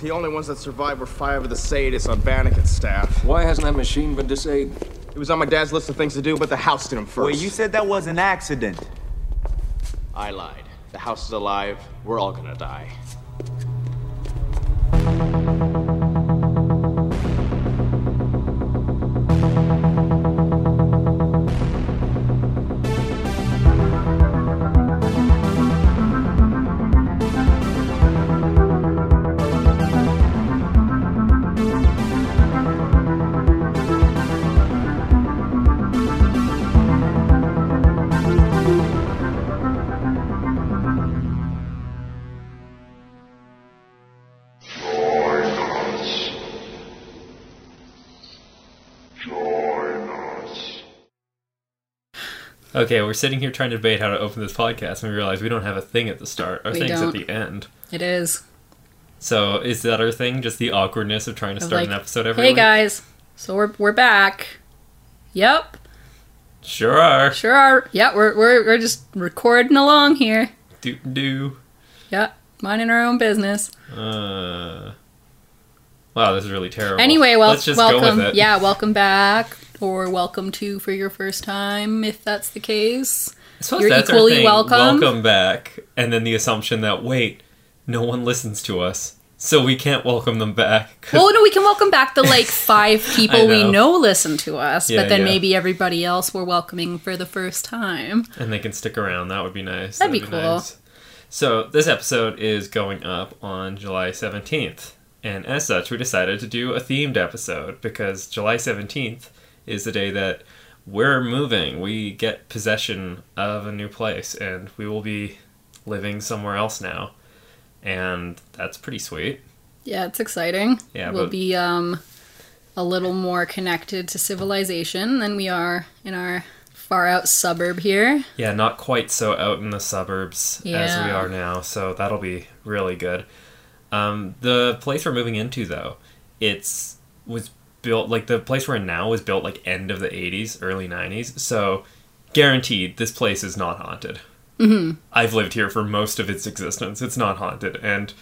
The only ones that survived were five of the sadists on Banneken's staff. Why hasn't that machine been disabled? It was on my dad's list of things to do, but the house did him first. Wait, you said that was an accident. I lied. The house is alive. We're all gonna die. Okay, we're sitting here trying to debate how to open this podcast, and we realize we don't have a thing at the start. Our We thing's don't. at the end. It is. So is that our thing? Just the awkwardness of trying to Of start like, an episode every Hey week? guys, so we're we're back. Yep, Sure are. sure are. Yeah, we're we're we're just recording along here. Do do. Yep, minding our own business. Uh. Wow, this is really terrible. Anyway, well, let's just welcome. go with it. Yeah, welcome back, or welcome to for your first time, if that's the case. You're equally welcome. Welcome back, and then the assumption that wait, no one listens to us, so we can't welcome them back. Well, no, we can welcome back the like five people we know. know listen to us, Yeah, but then yeah. maybe everybody else we're welcoming for the first time. and they can stick around. That would be nice. That'd be cool. nice. So this episode is going up on July seventeenth, and as such, we decided to do a themed episode because July seventeenth is the day that we're moving. We get possession of a new place, and we will be living somewhere else now, and that's pretty sweet. Yeah, it's exciting. Yeah, we'll but- be um a little more connected to civilization than we are in our far out suburb here. Yeah, not quite so out in the suburbs as we are now, so that'll be really good. Um, the place we're moving into, though, it's was built like the place we're in now was built like end of the '80s, early '90s, so guaranteed this place is not haunted. Mm-hmm. I've lived here for most of its existence. It's not haunted, and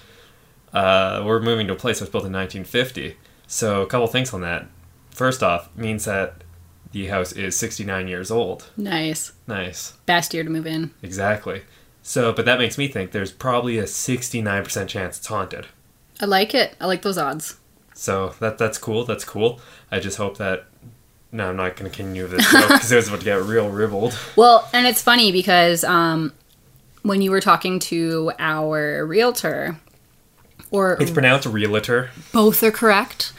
uh, we're moving to a place that was built in 1950. So a couple things on that. First off, means that the house is 69 years old. Nice. Nice. Best year to move in. Exactly. So, but that makes me think there's probably a 69% chance it's haunted. I like it. I like those odds. So that that's cool. That's cool. I just hope that. No, I'm not going to continue this because it was about to get real ribbled. Well, and it's funny because um when you were talking to our realtor or It's pronounced realtor. both are correct.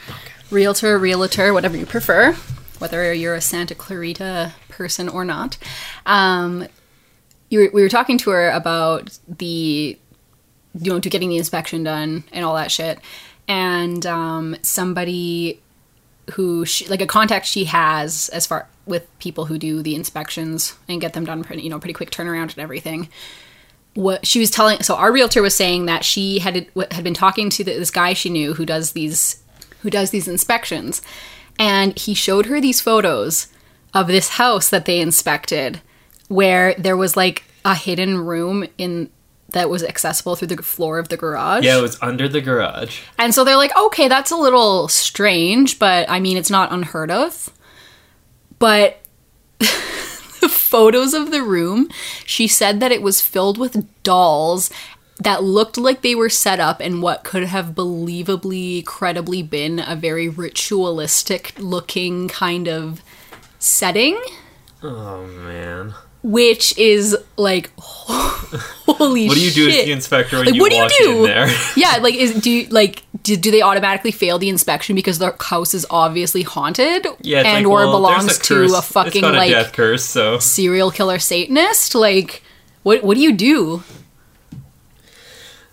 Realtor, realtor, whatever you prefer, whether you're a Santa Clarita person or not. Um, you were, we were talking to her about the, you know, to getting the inspection done and all that shit. And um, somebody who, she, like a contact she has as far with people who do the inspections and get them done, pretty, you know, pretty quick turnaround and everything. What she was telling so our realtor was saying that she had had been talking to this guy she knew who does these who does these inspections. And he showed her these photos of this house that they inspected where there was like a hidden room in that was accessible through the floor of the garage Yeah, it was under the garage. and so they're like, okay, that's a little strange, but I mean, it's not unheard of. But the photos of the room, she said that it was filled with dolls that looked like they were set up in what could have believably, credibly been a very ritualistic looking kind of setting Oh man. Which is like holy shit. What do you do as the inspector when Like, you what do you do? in there? yeah, like is do you like do, do they automatically fail the inspection because their house is obviously haunted Yeah, and like, or well, belongs a to a fucking it's a like death curse, so serial killer satanist? Like what what do you do?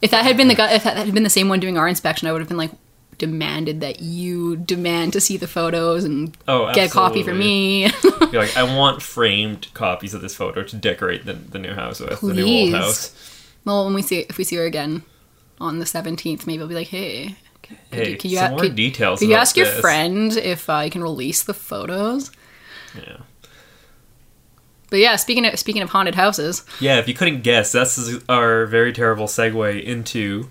If that had been the guy, if that had been the same one doing our inspection, I would have been like demanded that you demand to see the photos and Oh, get a copy for me. You're like, I want framed copies of this photo to decorate the, the new house with the new Please. old house. well, when we see if we see her again on the seventeenth, maybe I'll be like, hey. Could Hey, you, can you, some more could- details. Could you ask your friend if uh, you can release the photos? Yeah. But yeah, speaking of speaking of haunted houses, Yeah, if you couldn't guess, that's our very terrible segue into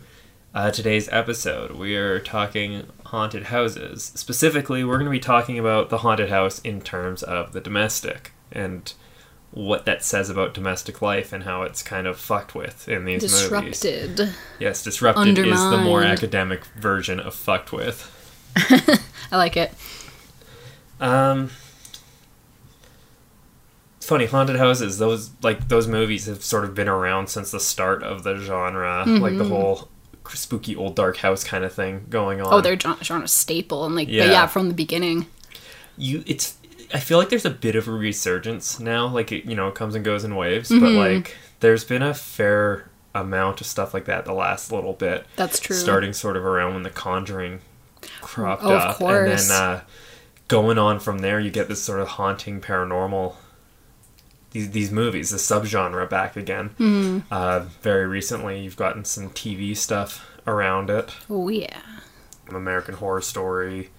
Uh, today's episode, we are talking haunted houses. Specifically, we're going to be talking about the haunted house in terms of the domestic and what that says about domestic life and how it's kind of fucked with in these movies. Disrupted. Yes, disrupted is the more academic version of fucked with. I like it. Um, funny, haunted houses. Those like those movies have sort of been around since the start of the genre, like the Mm-hmm. whole spooky old dark house kind of thing going on. Oh, they're gen- genre staple and like, Yeah. but yeah, from the beginning. you. It's. I feel like there's a bit of a resurgence now. Like it, you know, it comes and goes in waves, but Mm-hmm. like there's been a fair amount of stuff like that the last little bit. That's true. Starting sort of around when The Conjuring cropped Oh, of up, course. and then uh, going on from there, you get this sort of haunting paranormal. These these movies, the subgenre back again. Hmm. Uh, very recently, you've gotten some TV stuff around it, Oh yeah, American Horror Story,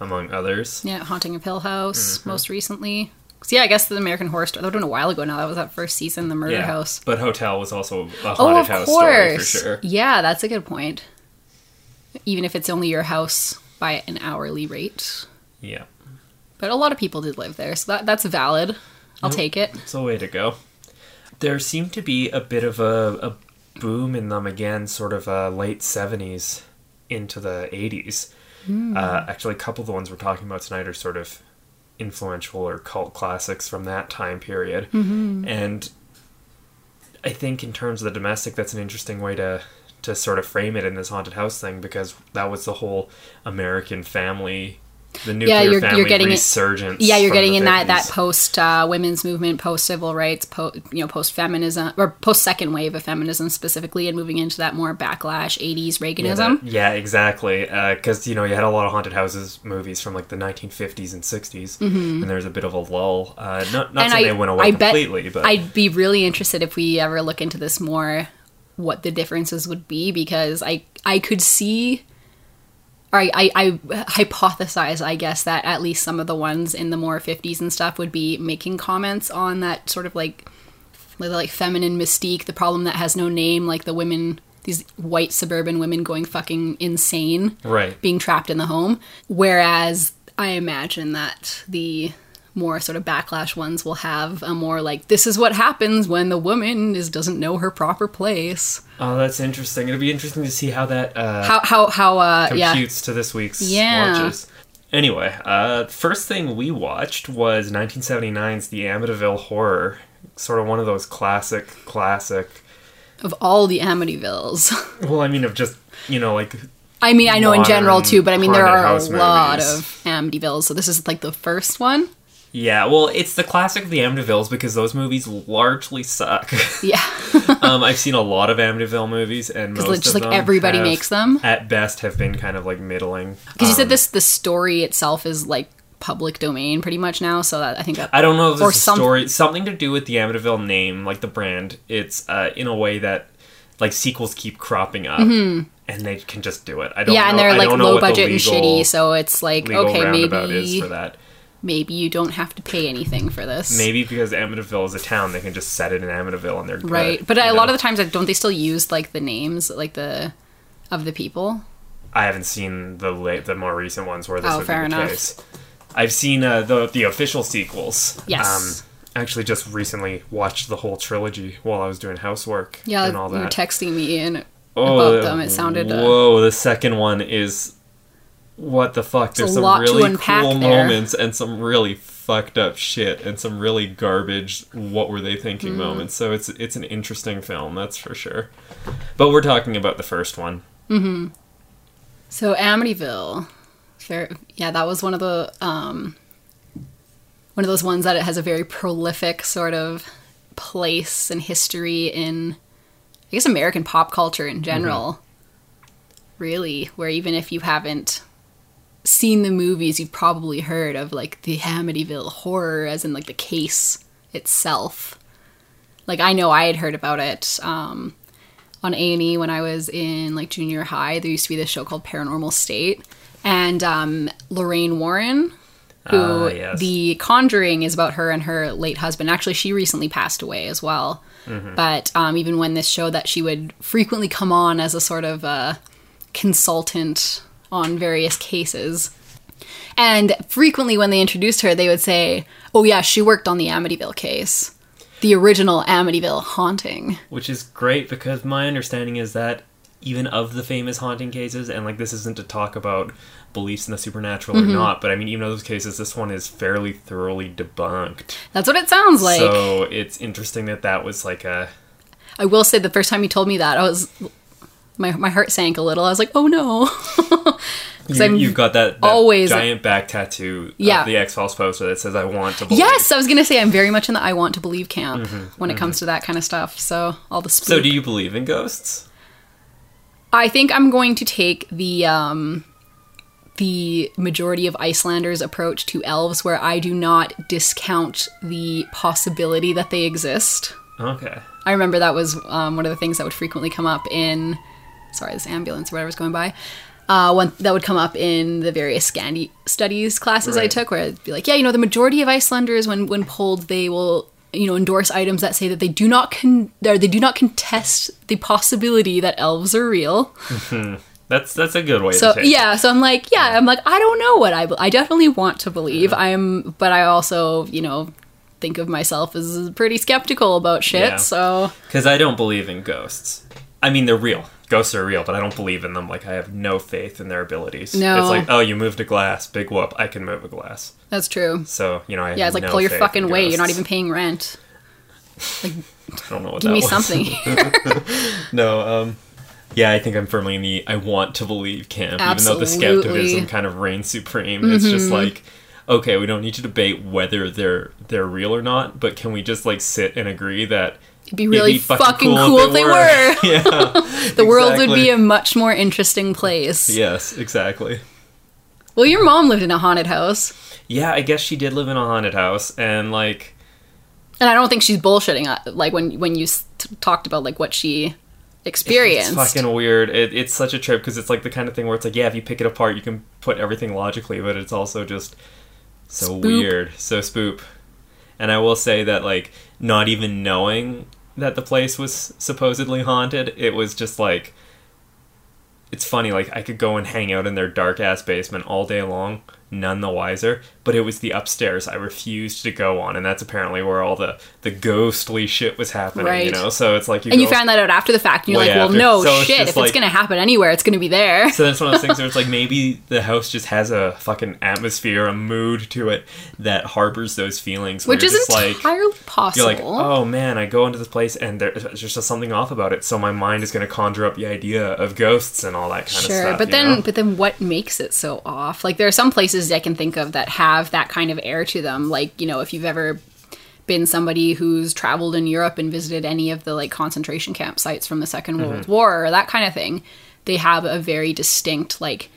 among others. yeah. Haunting of Hill House Mm-hmm. most recently. yeah, I guess the American Horror Story. That was a while ago now. That was that first season, The Murder House. but Hotel was also a haunted Oh, of house story for sure. Yeah, that's a good point. Even if it's only your house by an hourly rate, Yeah, but a lot of people did live there, so that that's valid. I'll take it. it's a way to go. There seemed to be a bit of a, a boom in them again, sort of uh, late seventies into the eighties. Hmm. Uh, actually, a couple of the ones we're talking about tonight are sort of influential or cult classics from that time period. Mm-hmm. And I think, in terms of the domestic, that's an interesting way to to sort of frame it in this haunted house thing because that was the whole American family, the nuclear you're- family you're getting it- resurgence. Yeah, you're getting in that that post uh, women's movement, post civil rights, po- you know, post feminism or post second wave of feminism specifically, and moving into that more backlash '80s Yeah, Reaganism. that- yeah, exactly. Because you know you had a lot of haunted houses movies from like the 1950s and 60s, and there's a bit of a lull. Uh, not not and saying I, they went away I completely, but I'd be really interested if we ever look into this more, what the differences would be because I I could see, or I, I I hypothesize I guess that at least some of the ones in the more fifties and stuff would be making comments on that sort of like, like feminine mystique, the problem that has no name, like the women. These white suburban women going fucking insane right. being trapped in the home. Whereas I imagine that the more sort of backlash ones will have a more like this is what happens when the woman is doesn't know her proper place. Oh, that's interesting. It'll be interesting to see how that uh, How how how uh yeah. computes to this week's Yeah. watches. Anyway, uh, first thing we watched was 1979's The Amityville Horror. Sort of one of those classic, classic. Of all the Amityvilles. Well, I mean, of just you know, like I mean, I know in general too, but I mean there are a lot movies. of Amityvilles, so this is like the first one. Yeah. Well, it's the classic of the Amityvilles because those movies largely suck. Yeah. um, I've seen a lot of Amityville movies, and most just of like them everybody have, makes them. At best, have been kind of like middling. Because you Um, said this the story itself is like public domain pretty much now, so that I think that I don't know if or some- story, something to do with the Amityville name, like the brand. It's uh, in a way that like sequels keep cropping up, and they can just do it. I don't. Mm-hmm. yeah, know, and they're like low the budget and shitty, so it's like okay, maybe for that. Maybe you don't have to pay anything for this. Maybe because Amityville is a town, they can just set it in Amityville and they're good, right? But a lot of the times, like, don't they still use like the names, like the of the people? I haven't seen the late, the more recent ones where this Oh, would fair be the enough. case. I've seen uh, the the official sequels. Um, Yes. actually, just recently watched the whole trilogy while I was doing housework Yeah, and all that. you were texting me and oh, about them. It sounded, uh, whoa! The second one is what the fuck? There's some really cool there. moments and some really fucked up shit and some really garbage. What were they thinking? Mm. Moments. So it's it's an interesting film, that's for sure. But we're talking about the first one. Hmm. So Amityville, fair, yeah, that was one of the um, one of those ones that it has a very prolific sort of place and history in, I guess, American pop culture in general. Really, where even if you haven't seen the movies, you've probably heard of like the Amityville horror, as in like the case itself. Like I know I had heard about it. Um, on A&E when I was in like junior high. There used to be this show called Paranormal State, and um, Lorraine Warren, who Ah, yes. The Conjuring is about her and her late husband. Actually, she recently passed away as well. Mm-hmm. But um, even when this show that she would frequently come on as a sort of uh, consultant on various cases. And frequently, when they introduced her, they would say, "Oh yeah, she worked on the Amityville case, the original Amityville haunting." which is great because my understanding is that even of the famous haunting cases and like this isn't to talk about beliefs in the supernatural Mm-hmm. or not but i mean even of those cases this one is fairly thoroughly debunked That's what it sounds like. so it's interesting that that was like a I will say, the first time you told me that, I was my my heart sank a little. I was like, "Oh no. you, you've got that, that always- giant back tattoo Yeah. of the x-files poster that says i want to believe Yes, I was gonna say I'm very much in the I want to believe camp when it comes to that kind of stuff. So all the spook. Mm-hmm, so do you believe in ghosts I think I'm going to take the um, the majority of Icelanders' approach to elves, where I do not discount the possibility that they exist. okay I remember that was um, one of the things that would frequently come up in, sorry, this ambulance or whatever's going by. Uh, one that would come up in the various Scandi studies classes I took, where I'd be like, yeah, you know, the majority of Icelanders, when when polled, they will, you know, endorse items that say that they do not con- they do not contest the possibility that elves are real. that's that's a good way So to take it. yeah, so I'm like, yeah, I'm like, I don't know what I, I definitely want to believe. I'm, but I also, you know, think of myself as pretty skeptical about shit. Yeah. So Because I don't believe in ghosts. I mean, they're real. Ghosts are real, but I don't believe in them. Like, I have no faith in their abilities. No. It's like, oh, you moved a glass. Big whoop. I can move a glass. that's true. So, you know, I have Yeah, it's like no pull your fucking weight. You're not even paying rent. I don't know what Give that me was. something. No, um... Yeah, I think I'm firmly in the I want to believe camp, even though the Mm-hmm. skepticism kind of reigns supreme. It's just like, okay, we don't need to debate whether they're they're real or not, but can we just like sit and agree that It'd be really be fucking fucking, cool if they were. were. yeah, The world would be a much more interesting place. yes, exactly. Well, your mom lived in a haunted house, Yeah, I guess she did live in a haunted house, and like, and I don't think she's bullshitting. uh, Like when when you talked about like what she experienced. it's fucking weird. It, it's such a trip because it's like the kind of thing where it's like, yeah, if you pick it apart, you can put everything logically, but it's also just so Spoop. weird, so spoop. And I will say that, like, not even knowing that the place was supposedly haunted, it was just like, it's funny. Like, I could go and hang out in their dark ass basement all day long, none the wiser. But it was the upstairs I refused to go on, and that's apparently where all the the ghostly shit was happening. You know, so it's like you and you found that out after the fact, and you're like, "Well, no So shit. just If like- it's gonna happen anywhere, it's gonna be there." So that's one of those things where it's like maybe the house just has a fucking atmosphere, a mood to it that harbors those feelings. Which is just like entirely possible. you're like, oh man, I go into this place and there's just something off about it. So my mind is going to conjure up the idea of ghosts and all that kind sure of stuff. Sure, but then know? but then what makes it so off like there are some places i can think of that have that kind of air to them like you know if you've ever been somebody who's traveled in europe and visited any of the like concentration camp sites from the 2nd Mm-hmm. world war or that kind of thing they have a very distinct like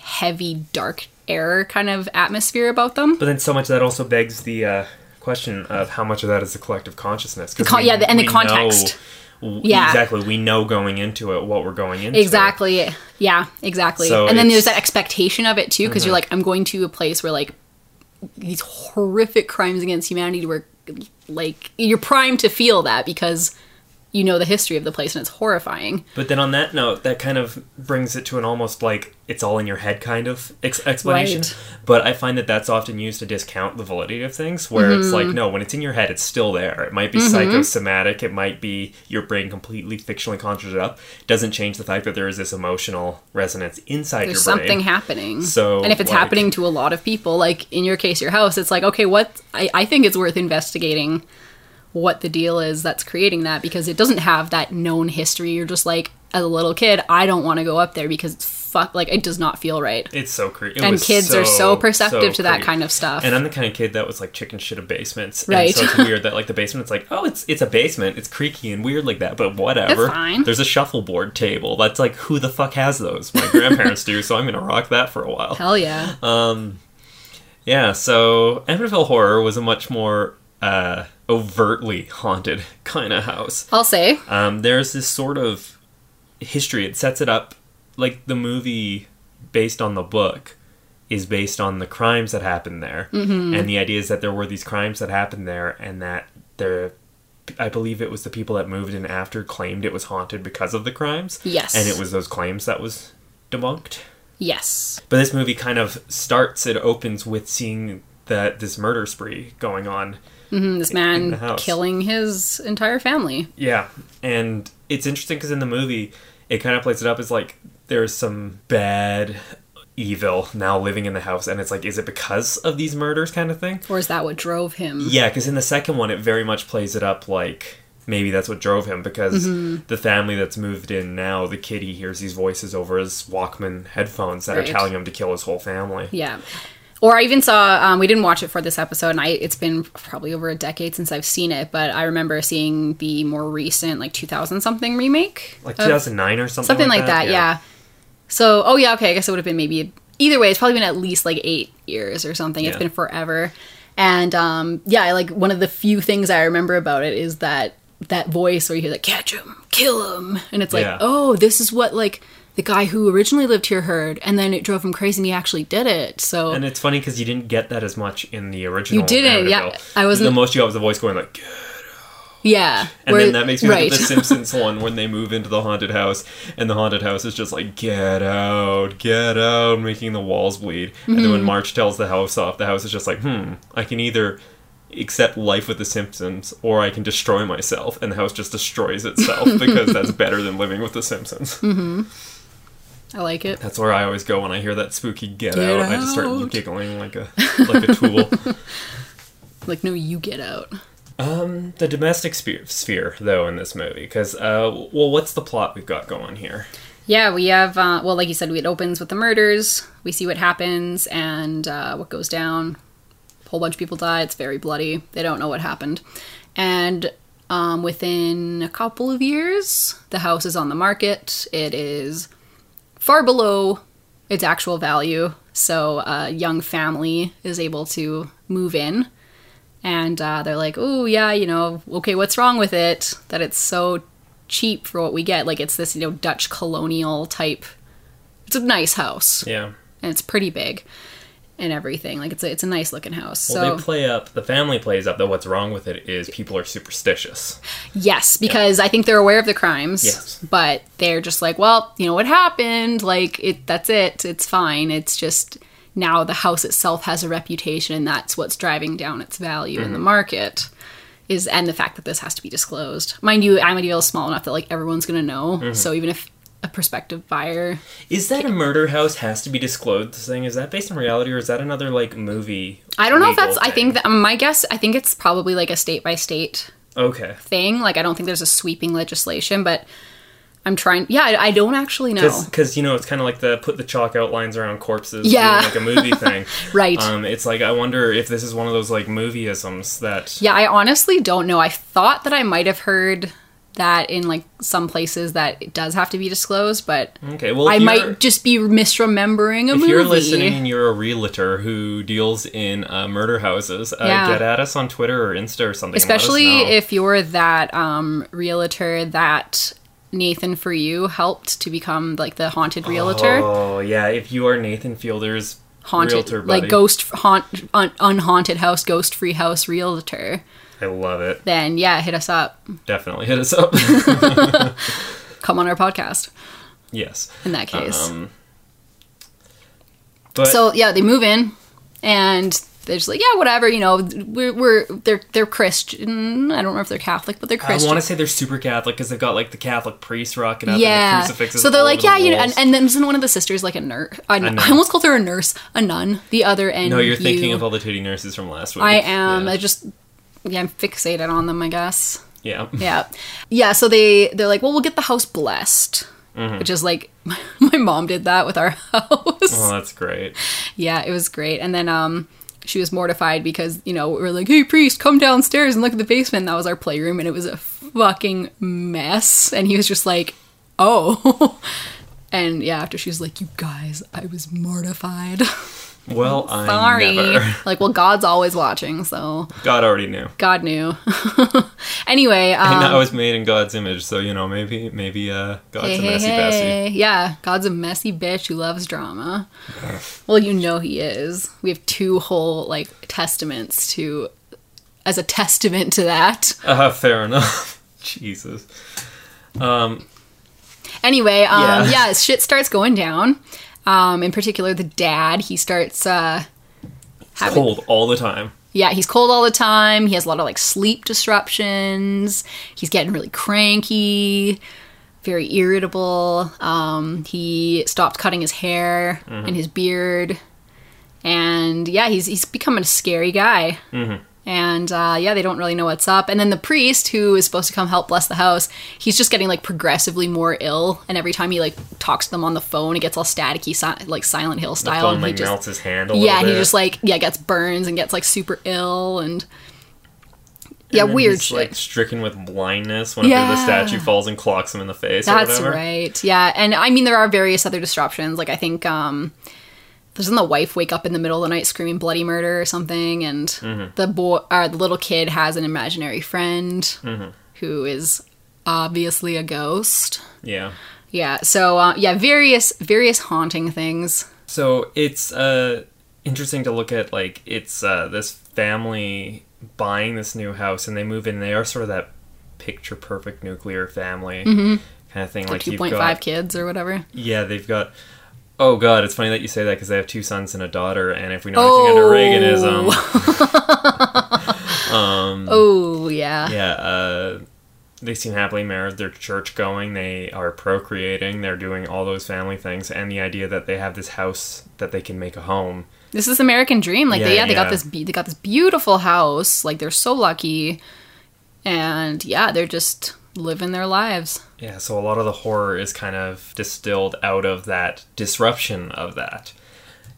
heavy dark air kind of atmosphere about them but then so much of that also begs the uh, question of how much of that is the collective consciousness. con- we- yeah, the- and the context. know- Yeah. exactly. We know going into it what we're going into. Exactly. Yeah, exactly. So and then there's Mm-hmm. that expectation of it too, because you're like, I'm going to a place where like these horrific crimes against humanity were like you're primed to feel that because you know the history of the place and it's horrifying. But then on that note, that kind of brings it to an almost like it's all in your head kind of ex- explanation. Right. But I find that that's often used to discount the validity of things, where it's Mm-hmm. like, no, when it's in your head, it's still there. It might be psychosomatic, it might be your brain completely fictionally conjured it up. Doesn't change the fact that there is this emotional resonance inside There's your brain. something happening. So, and if it's like- happening to a lot of people, like in your case, your house, it's like, okay, what? I, I think it's worth investigating what the deal is that's creating that because it doesn't have that known history. You're just like, as a little kid, I don't want to go up there because it's fuck, like it does not feel right. It's so creepy. and kids are so perceptive to that kind of stuff. And I'm the kind of kid that was like chicken shit of basements. Right. And so it's weird that like the basement, it's like, oh, it's it's a basement. It's creaky and weird like that, but whatever. It's fine. There's a shuffleboard table. That's like, who the fuck has those? My grandparents do, so I'm gonna rock that for a while. Hell yeah. Um, yeah. So Amityville Horror was a much more uh, overtly haunted kind of house. I'll say. Um, there's this sort of history. It sets it up like the movie based on the book is based on the crimes that happened there, Mm-hmm. and the idea is that there were these crimes that happened there, and that there. I believe it was the people that moved in after claimed it was haunted because of the crimes. Yes. And it was those claims that was debunked. Yes. But this movie kind of starts. It opens with seeing that this murder spree going on. And this man killing his entire family. Yeah, and it's interesting because in the movie, it kind of plays it up as like there's some bad evil now living in the house, and it's like, is it because of these murders, kind of thing? Or is that what drove him? Yeah, because in the second one, it very much plays it up like maybe that's what drove him because Mm-hmm. the family that's moved in now, the kid, he hears these voices over his Walkman headphones that Right. are telling him to kill his whole family. Yeah. Or I even saw um, we didn't watch it for this episode, and I it's been probably over a decade since I've seen it, but I remember seeing the more recent like 2000 something remake, Like of- 2009 or something. something like that. Yeah. So oh yeah, okay, I guess it would have been maybe either way. It's probably been at least like eight years or something. it's been forever, and um, yeah, like one of the few things I remember about it is that that voice where you hear like catch him, kill him, and it's like Yeah. oh, this is what like the guy who originally lived here heard, and then it drove him crazy, and he actually did it. So And it's funny because you didn't get that as much in the original. You didn't, yeah. I wasn't- The most you got was the voice going like, "Get out Yeah. And then that makes me right. think of the Simpsons one when they move into the haunted house, and the haunted house is just like, get out, get out, making the walls bleed. And then when Mm-hmm. Marge tells the house off, the house is just like, hmm, I can either accept life with the Simpsons or I can destroy myself. And the house just destroys itself because that's better than living with the Simpsons. I like it. That's where I always go when I hear that spooky get, Get out. I just start giggling like a like a tool. Like, no, you get out. Um, the domestic sphere, sphere though in this movie, because uh, well, what's the plot we've got going here? Yeah, we have, uh, well, like you said, it opens with the murders. We see what happens and uh, what goes down. A whole bunch of people die. It's very bloody. They don't know what happened. And um, within a couple of years, the house is on the market. It is far below its actual value. So a young family is able to move in. And uh, they're like, oh, yeah, you know, okay, what's wrong with it? That it's so cheap for what we get. Like, it's this, you know, Dutch colonial type. It's a nice house. Yeah. And it's pretty big and everything. Like, it's a, it's a nice looking house. Well, so, they play up. The family plays up that what's wrong with it is people are superstitious. yes, because I think they're aware of the crimes. Yes. But they're just like, well, you know what happened? Like, it that's it. It's fine. It's just now the house itself has a reputation, and that's what's driving down its value in the Mm-hmm. market. Is and the fact that this has to be disclosed. Mind you, Amityville is small enough that like everyone's gonna know. Mm-hmm. So even if a prospective buyer Is that a murder house has to be disclosed thing? Is that based on reality or is that another like movie? I don't know if that's. I think that my guess. I think it's probably like a state by state Okay. thing. Like I don't think there's a sweeping legislation, but I'm trying. Yeah, I, I don't actually know. Because you know it's kind of like the put the chalk outlines around corpses, Yeah. like a movie thing, Right. Um, it's like I wonder if this is one of those like movieisms that Yeah, I honestly don't know. I thought that I might have heard that in like some places that it does have to be disclosed, but okay. Well, I might just be misremembering a If movie. If you're listening and you're a realtor who deals in uh, murder houses, uh, Yeah. get at us on Twitter or Insta or something. and let us Especially if you're that um, realtor that Nathan for you helped to become like the haunted realtor. Oh yeah, if you are Nathan Fielder's haunted like ghost haunt un, unhaunted house ghost free house realtor I love it. then yeah hit us up Definitely hit us up. come on our podcast yes. in that case Um, but so yeah they move in and they're just like yeah whatever you know we're, we're they're they're christian i don't know if they're catholic but they're Christian. I want to say they're super Catholic because they've got like the Catholic priest rocking up yeah and the crucifixes. so they're like yeah the you know and, and then isn't one of the sisters like a nurse I, nun. I almost called her a nurse a nun the other end no, you're thinking of all the titty nurses from last week. i am Yeah. i just yeah i'm fixated on them i guess yeah. Yeah. Yeah, so they they're like, "Well, we'll get the house blessed." Which is like my mom did that with our house. Oh, that's great. Yeah, it was great. And then um she was mortified because, you know, we were like, "Hey priest, come downstairs and look at the basement." And that was our playroom and it was a fucking mess. And he was just like, "Oh." and yeah, after she was like, "You guys, I was mortified." Well, I'm Sorry. never. Like, well, God's always watching, so God already knew. God knew. anyway, um, And I was made in God's image, so you know maybe maybe uh God's Hey, a messy hey. Yeah, God's a messy bitch who loves drama. well, you know he is. We have two whole like testaments to as a testament to that. Uh, fair enough. Jesus. Um, Anyway, um, Yeah. yeah. shit starts going down. Um, in particular, the dad, he starts uh, having Cold all the time. Yeah, he's cold all the time. He has a lot of like sleep disruptions. He's getting really cranky, very irritable. Um, he stopped cutting his hair and his beard, and yeah, he's he's becoming a scary guy. And uh, yeah, they don't really know what's up. And then the priest, who is supposed to come help bless the house, he's just getting like progressively more ill. And every time he like talks to them on the phone, it gets all staticky, si- like Silent Hill The style. phone and he like just melts his hand a yeah, bit. he just like yeah gets burns and gets like super ill and yeah, And weird he's, shit. like stricken with blindness whenever the statue falls and clocks him in the face or That's right. Yeah, and I mean there are various other disruptions. Like I think um doesn't the wife wake up in the middle of the night screaming bloody murder or something? And Mm-hmm. the boy, or the little kid, has an imaginary friend Mm-hmm. who is obviously a ghost. Yeah. Yeah. So uh, yeah, various various haunting things. So it's uh interesting to look at like it's uh this family buying this new house and they move in. They are sort of that picture perfect nuclear family kind of thing. Like Two point five kids or whatever. yeah, they've got. Oh god, it's funny that you say that because they have two sons and a daughter, and if we know anything under Oh. Reaganism, Oh yeah. yeah, uh, they seem happily married. They're church going. They are procreating. They're doing all those family things, and the idea that they have this house that they can make a home. This is American dream. Like they Yeah, yeah, they yeah. got this be- they got this beautiful house. Like they're so lucky. And yeah, they're just living their lives. Yeah, so a lot of the horror is kind of distilled out of that disruption of that.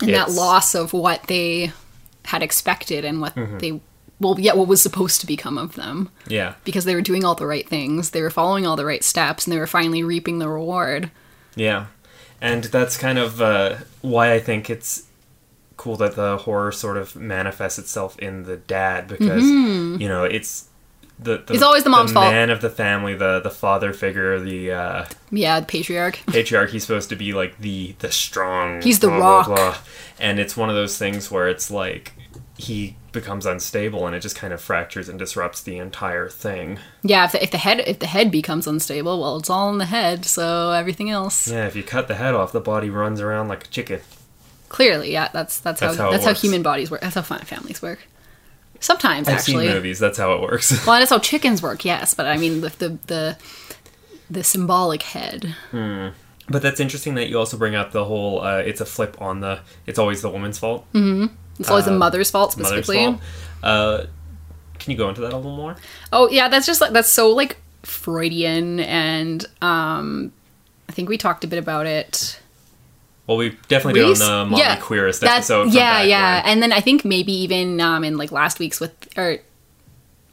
And that loss of what they had expected and what Mm-hmm. they well, yeah, what was supposed to become of them. Yeah, Because they were doing all the right things. They were following all the right steps and they were finally reaping the reward. yeah, and that's kind of uh, why I think it's cool that the horror sort of manifests itself in the dad because you know it's the, the. It's always the mom's fault. man of the family, the the father figure, the uh, Yeah, the patriarch. patriarch. He's supposed to be like the the strong. He's the blah, rock. blah, blah. and it's one of those things where it's like he becomes unstable and it just kind of fractures and disrupts the entire thing. Yeah, if the, if the head if the head becomes unstable, well, it's all in the head, so everything else. Yeah, if you cut the head off, the body runs around like a chicken. Clearly, yeah, that's that's, That's how, how that's how human bodies work. That's how families work. Sometimes I've actually. seen movies. That's how it works. Well, that's how chickens work, yes, but I mean the the the, the symbolic head. but that's interesting that you also bring up the whole. Uh, it's a flip on the. It's always the woman's fault. It's always the mother's fault Uh, Mother's specifically. fault. Uh, can you go into that a little more? Oh yeah, that's just like that's so like Freudian, and um, I think we talked a bit about it. Well, we definitely did Reese? on the Mommy Yeah, Queerest episode. Yeah, yeah, and then I think maybe even um in like last week's with or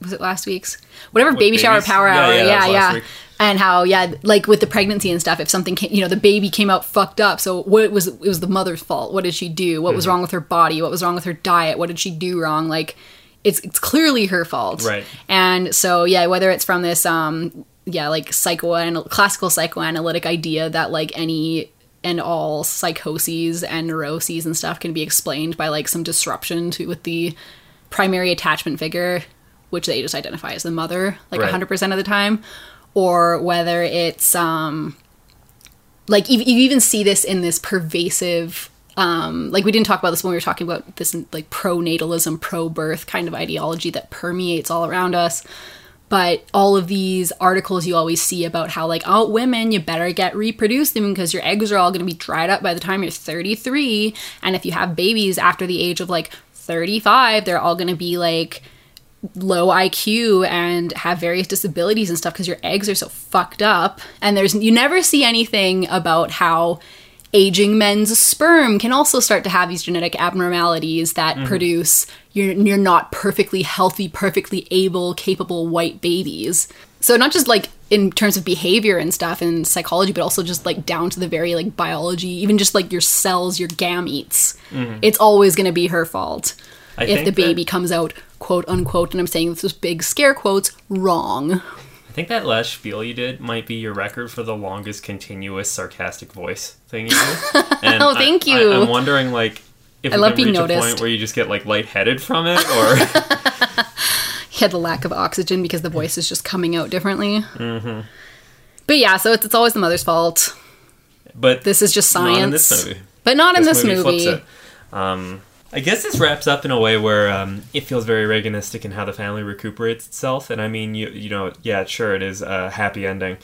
was it last week's whatever With baby shower power Yeah, hour yeah, yeah yeah, and how yeah like with the pregnancy and stuff if something came, you know the baby came out fucked up so what was it was the mother's fault what did she do what Mm-hmm. was wrong with her body what was wrong with her diet what did she do wrong like it's it's clearly her fault Right. and so yeah whether it's from this um yeah like psychoanal classical psychoanalytic idea that like any and all psychoses and neuroses and stuff can be explained by like some disruption to with the primary attachment figure which they just identify as the mother like Right. 100% of the time or whether it's um like you, you even see this in this pervasive um like we didn't talk about this when we were talking about this like pro-natalism pro-birth kind of ideology that permeates all around us but all of these articles you always see about how like oh women you better get reproducing because your eggs are all going to be dried up by the time you're 33 and if you have babies after the age of like 35 they're all going to be like low IQ and have various disabilities and stuff because your eggs are so fucked up. And there's you never see anything about how aging men's sperm can also start to have these genetic abnormalities that mm-hmm. produce you're you're not perfectly healthy, perfectly able, capable white babies. So not just like in terms of behavior and stuff and psychology, but also just like down to the very like biology, even just like your cells, your gametes. Mm-hmm. It's always going to be her fault I if the that- baby comes out quote unquote and i'm saying this with big scare quotes wrong I think that last spiel you did might be your record for the longest continuous sarcastic voice thing you. And Oh, thank I- you. I, am wondering like if I love being reach a noticed. point where you just get like lightheaded from it, or had the lack of oxygen because the voice is just coming out differently But yeah, so it's, it's always the mother's fault. But This is just Not in science. this movie. But not in this, movie. it. Um, I guess this wraps up in a way where um, it feels very Reaganistic in how the family recuperates itself. And I mean, you you know, yeah, sure, it is a happy ending,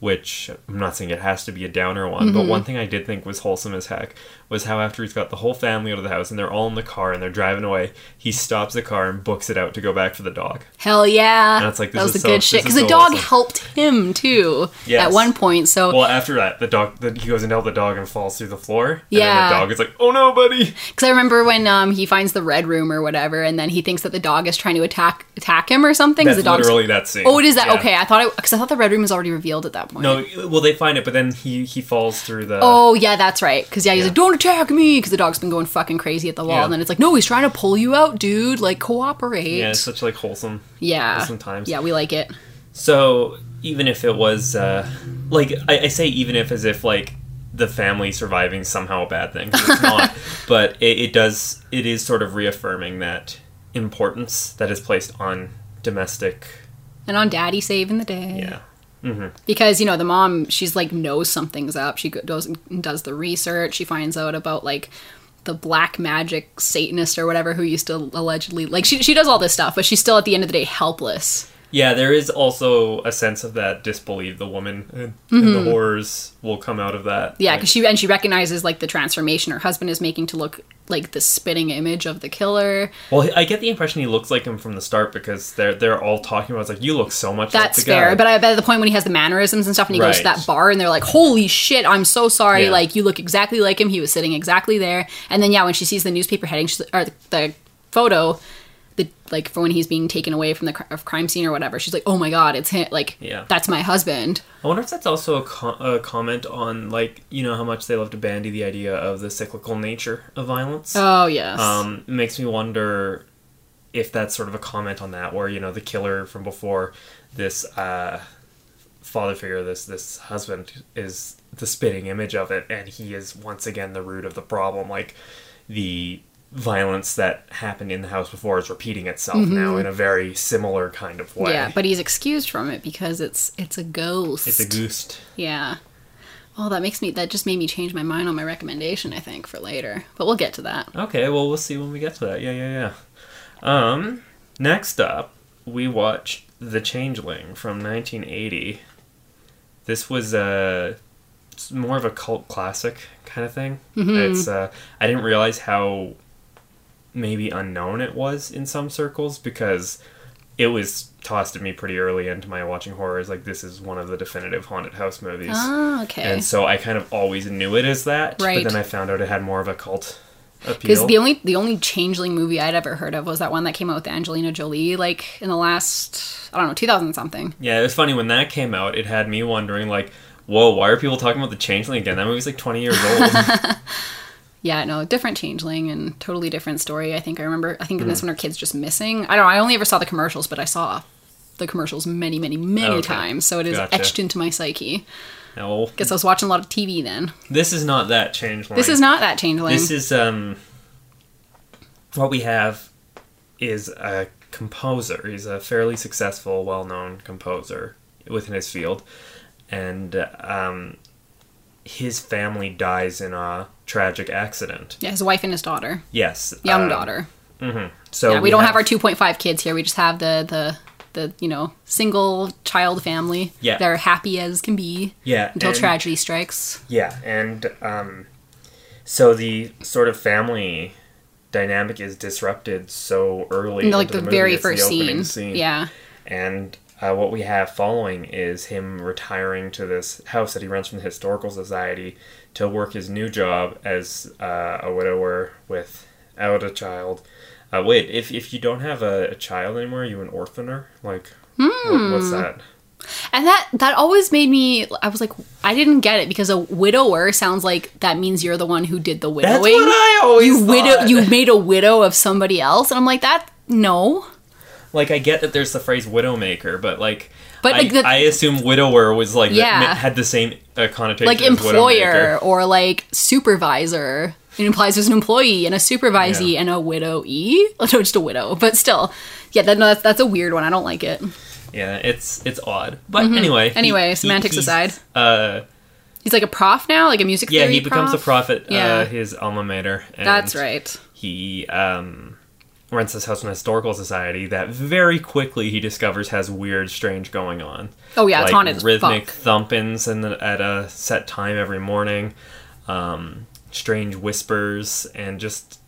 which I'm not saying it has to be a downer one, Mm-hmm. but one thing I did think was wholesome as heck was how after he's got the whole family out of the house and they're all in the car and they're driving away, he stops the car and books it out to go back for the dog. Hell yeah. And it's like, that this was is the so- good shit. Because the so dog awesome. helped him too Yes. at one point. So Well, after that, the dog, the, he goes and helps the dog and falls through the floor. And Yeah. the dog is like, "Oh no, buddy!" Because I remember when um, he finds the red room or whatever, and then he thinks that the dog is trying to attack attack him or something. That's the dog's literally that scene. oh, it is that Yeah. okay? I thought because I thought the red room was already revealed at that point. No, well, they find it, but then he he falls through the. Oh yeah, that's right. Because yeah, he's Yeah. like, "Don't attack me," because the dog's been going fucking crazy at the wall, Yeah. and then it's like, "No, he's trying to pull you out, dude. Like cooperate." Yeah, it's such like wholesome. yeah, wholesome times. yeah, we like it. So even if it was, uh, like I, I say, even if as if like the family surviving somehow a bad thing, 'cause it's not. but it, it does. It is sort of reaffirming that importance that is placed on domestic. And on Daddy saving the day. Yeah. Because you know the mom she's like knows something's up she go- goes and does the research she finds out about like the black magic satanist or whatever who used to allegedly like she, she does all this stuff but she's still at the end of the day helpless Yeah, there is also a sense of that disbelief. The woman and, and the horrors will come out of that. Mm-hmm. yeah Like, because she and she recognizes like the transformation her husband is making to look like the spitting image of the killer Well, I get the impression he looks like him from the start because they're they're all talking about it's like you look so much that's like the fair guy. but i bet at the point when he has the mannerisms and stuff and he goes to that bar and they're like holy shit i'm so sorry Yeah. like you look exactly like him he was sitting exactly there and then yeah when she sees the newspaper heading or the, the photo the like for when he's being taken away from the cr- crime scene or whatever she's like oh my god it's him like Yeah. that's my husband I wonder if that's also a, co- a comment on like you know how much they love to bandy the idea of the cyclical nature of violence. oh yes Um, makes me wonder if that's sort of a comment on that, where you know the killer from before, this uh, father figure, this this husband is the spitting image of it, and he is once again the root of the problem. Like the violence that happened in the house before is repeating itself now in a very similar kind of way. Mm-hmm. yeah but he's excused from it because it's it's a ghost it's a goose. yeah well that makes me that just made me change my mind on my recommendation i think for later but we'll get to that Okay, well we'll see when we get to that. Yeah, yeah, yeah. Um, next up, we watch The Changeling from 1980. This was a it's more of a cult classic kind of thing. It's uh, I didn't realize how maybe unknown it was in some circles because it was tossed at me pretty early into my watching horrors. Like this is one of the definitive haunted house movies. oh okay And so I kind of always knew it as that, Right. but then I found out it had more of a cult appeal. Because the only the only changeling movie I'd ever heard of was that one that came out with Angelina Jolie, like in the last I don't know two thousand something. yeah, it was funny when that came out. It had me wondering, like, whoa, why are people talking about the Changeling again? That movie's like twenty years old. Yeah, no, different changeling and totally different story. I think I remember. I think in this Hmm. one her kid's just missing. I don't. know, I only ever saw the commercials, but I saw the commercials many, many, many Okay. times. So it is Gotcha. etched into my psyche. no, Guess I was watching a lot of TV then. this is not that Changeling. This is not that changeling. This is um. What we have is a composer. He's a fairly successful, well-known composer within his field, and um, his family dies in a tragic accident. yeah, his wife and his daughter, Yes, young um, daughter. So yeah, we, don't have, our two point five kids here. We just have the the the you know single child family. Yeah. they're happy as can be. yeah until and- tragedy strikes. Yeah, and um, so the sort of family dynamic is disrupted so early, In, like the, movie, very it's the first opening scene. Yeah. and uh, what we have following is him retiring to this house that he rents from the historical society to work his new job as uh, a widower without a child. Uh, wait, if if you don't have a, a child anymore, are you an orphaner? Like, what, Hmm. what's that? And that that always made me. I was like, I didn't get it because a widower sounds like that means you're the one who did the widowing. That's what I always you widow. You made a widow of somebody else, and I'm like that. No, like I get that there's the phrase widowmaker, but like, But, I, the- I assume widower was like Yeah. had the same uh, connotation like employer or like supervisor. It implies there's an employee and a supervisee Yeah. and a widowee. Oh, no, just a widow, but still, yeah. That, no, that's that's a weird one. I don't like it. Yeah, it's it's odd. But anyway. Mm-hmm. Anyway, he- semantics he's, aside. Uh, He's like a prof now, like a music yeah, he becomes a prof? prophet. Yeah. Uh, his alma mater. And That's right. He um, rents this house in a historical society that very quickly he discovers has weird, strange going on. Oh yeah, it's like haunted rhythmic fuck. thumpings in the, at a set time every morning, um, strange whispers, and just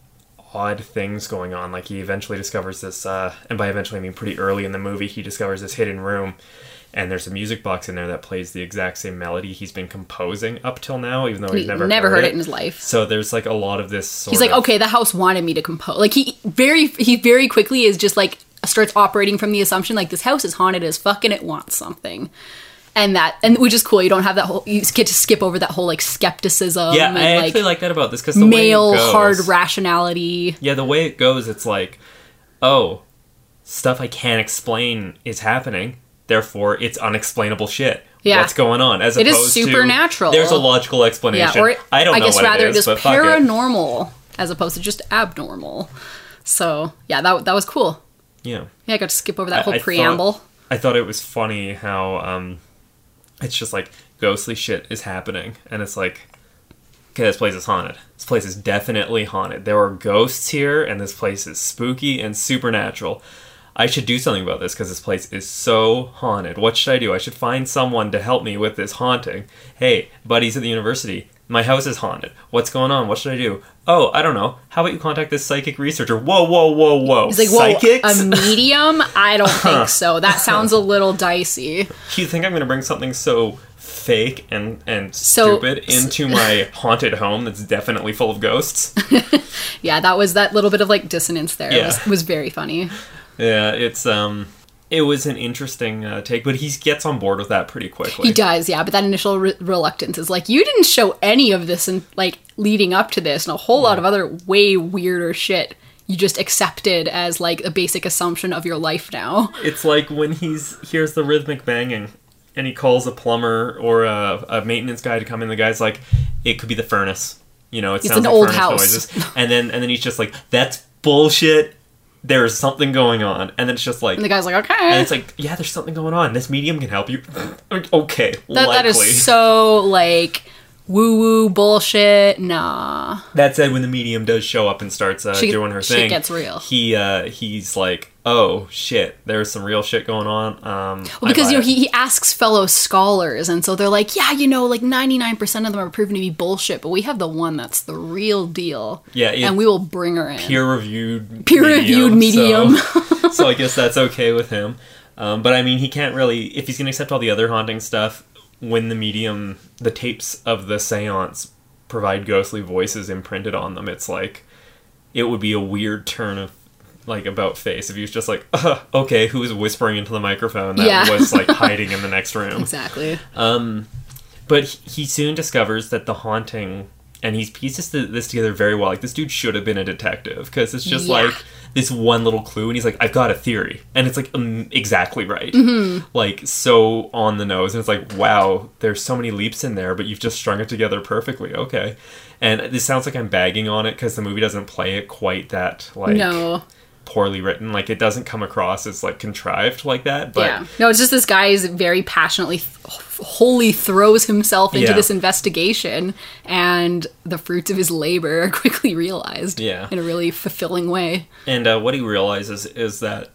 odd things going on. Like he eventually discovers this, uh, and by eventually I mean pretty early in the movie, he discovers this hidden room. And there's a music box in there that plays the exact same melody he's been composing up till now, even though He he's never never heard, heard it. it in his life. So there's like a lot of this. Sort He's like, of- okay, the house wanted me to compose. Like he very he very quickly is just like starts operating from the assumption like this house is haunted as fuck and it wants something. And that and which is cool. You don't have that whole you get to skip over that whole like skepticism Yeah, and I like actually like that about this because the male way it goes, hard rationality. Yeah, the way it goes, it's like, oh, stuff I can't explain is happening. Therefore, it's unexplainable shit. Yeah. What's going on? As It is opposed to, supernatural. there's a logical Yeah, explanation. or I don't know guess what rather it is, it. paranormal as opposed to just abnormal. So yeah, that that was cool. Yeah. Yeah, I got to skip over that I- whole I thought- preamble. I thought it was funny how um, it's just like ghostly shit is happening, and it's like, okay, this place is haunted. This place is definitely haunted. There are ghosts here, and this place is spooky and supernatural. I should do something about this because this place is so haunted. What should I do? I should find someone to help me with this haunting. Hey, buddies at the university, my house is haunted. What's going on? What should I do? Oh, I don't know. How about you contact this psychic researcher? Whoa, whoa, whoa, whoa. He's like, whoa, Psychics? a medium? I don't think so. That sounds a little dicey. You think I'm going to bring something so fake and and So- stupid into my haunted home that's definitely full of ghosts? Yeah, that was that little bit of like dissonance there. Yeah. Was, was very funny. Yeah, it's um it was an interesting uh, take, but he gets on board with that pretty quickly. He does, yeah, but that initial re- reluctance is like, you didn't show any of this and like leading up to this and a whole lot of other way weirder shit. You just accepted as like a basic assumption of your life now. It's like when he's hears the rhythmic banging and he calls a plumber or a, a maintenance guy to come in. The guy's like, "It could be the furnace." You know, it It's sounds an like old furnace house. noises. And then and then he's just like, "That's bullshit." There is something going on, and then it's just like, And the guy's like, okay, And it's like, yeah, there's something going on. This medium can help you. okay, That, that is so like woo woo bullshit. Nah. that said, when the medium does show up and starts uh, Shit- doing her thing, gets real. He uh, he's like, oh shit, there's some real shit going on. Um, Well, because you know he, he asks fellow scholars, and so they're like, yeah, you know, like ninety nine percent of them are proven to be bullshit, but we have the one that's the real deal. Yeah, and we will bring her in. peer reviewed, Peer-reviewed medium. So, so I guess that's okay with him. Um, but I mean, he can't really if he's gonna accept all the other haunting stuff. When the medium, the tapes of the seance provide ghostly voices imprinted on them, it's like it would be a weird turn of like about face if he was just like, uh, okay, who is whispering into the microphone that Yeah. was like hiding in the next room. exactly. um But he soon discovers that the haunting, and he pieces this together very well. Like this dude should have been a detective because it's just Yeah. like this one little clue, and he's like, "I've got a theory," and it's like um, exactly right, Mm-hmm. like so on the nose, and it's like, "Wow, there's so many leaps in there, but you've just strung it together perfectly." Okay, and this sounds like I'm bagging on it because the movie doesn't play it quite that like no. Poorly written. Like it doesn't come across as like contrived like that, but. yeah. No, it's just this guy is very passionately, th- wholly throws himself into Yeah. this investigation, and the fruits of his labor are quickly realized. Yeah. In a really fulfilling way. And uh, what he realizes is that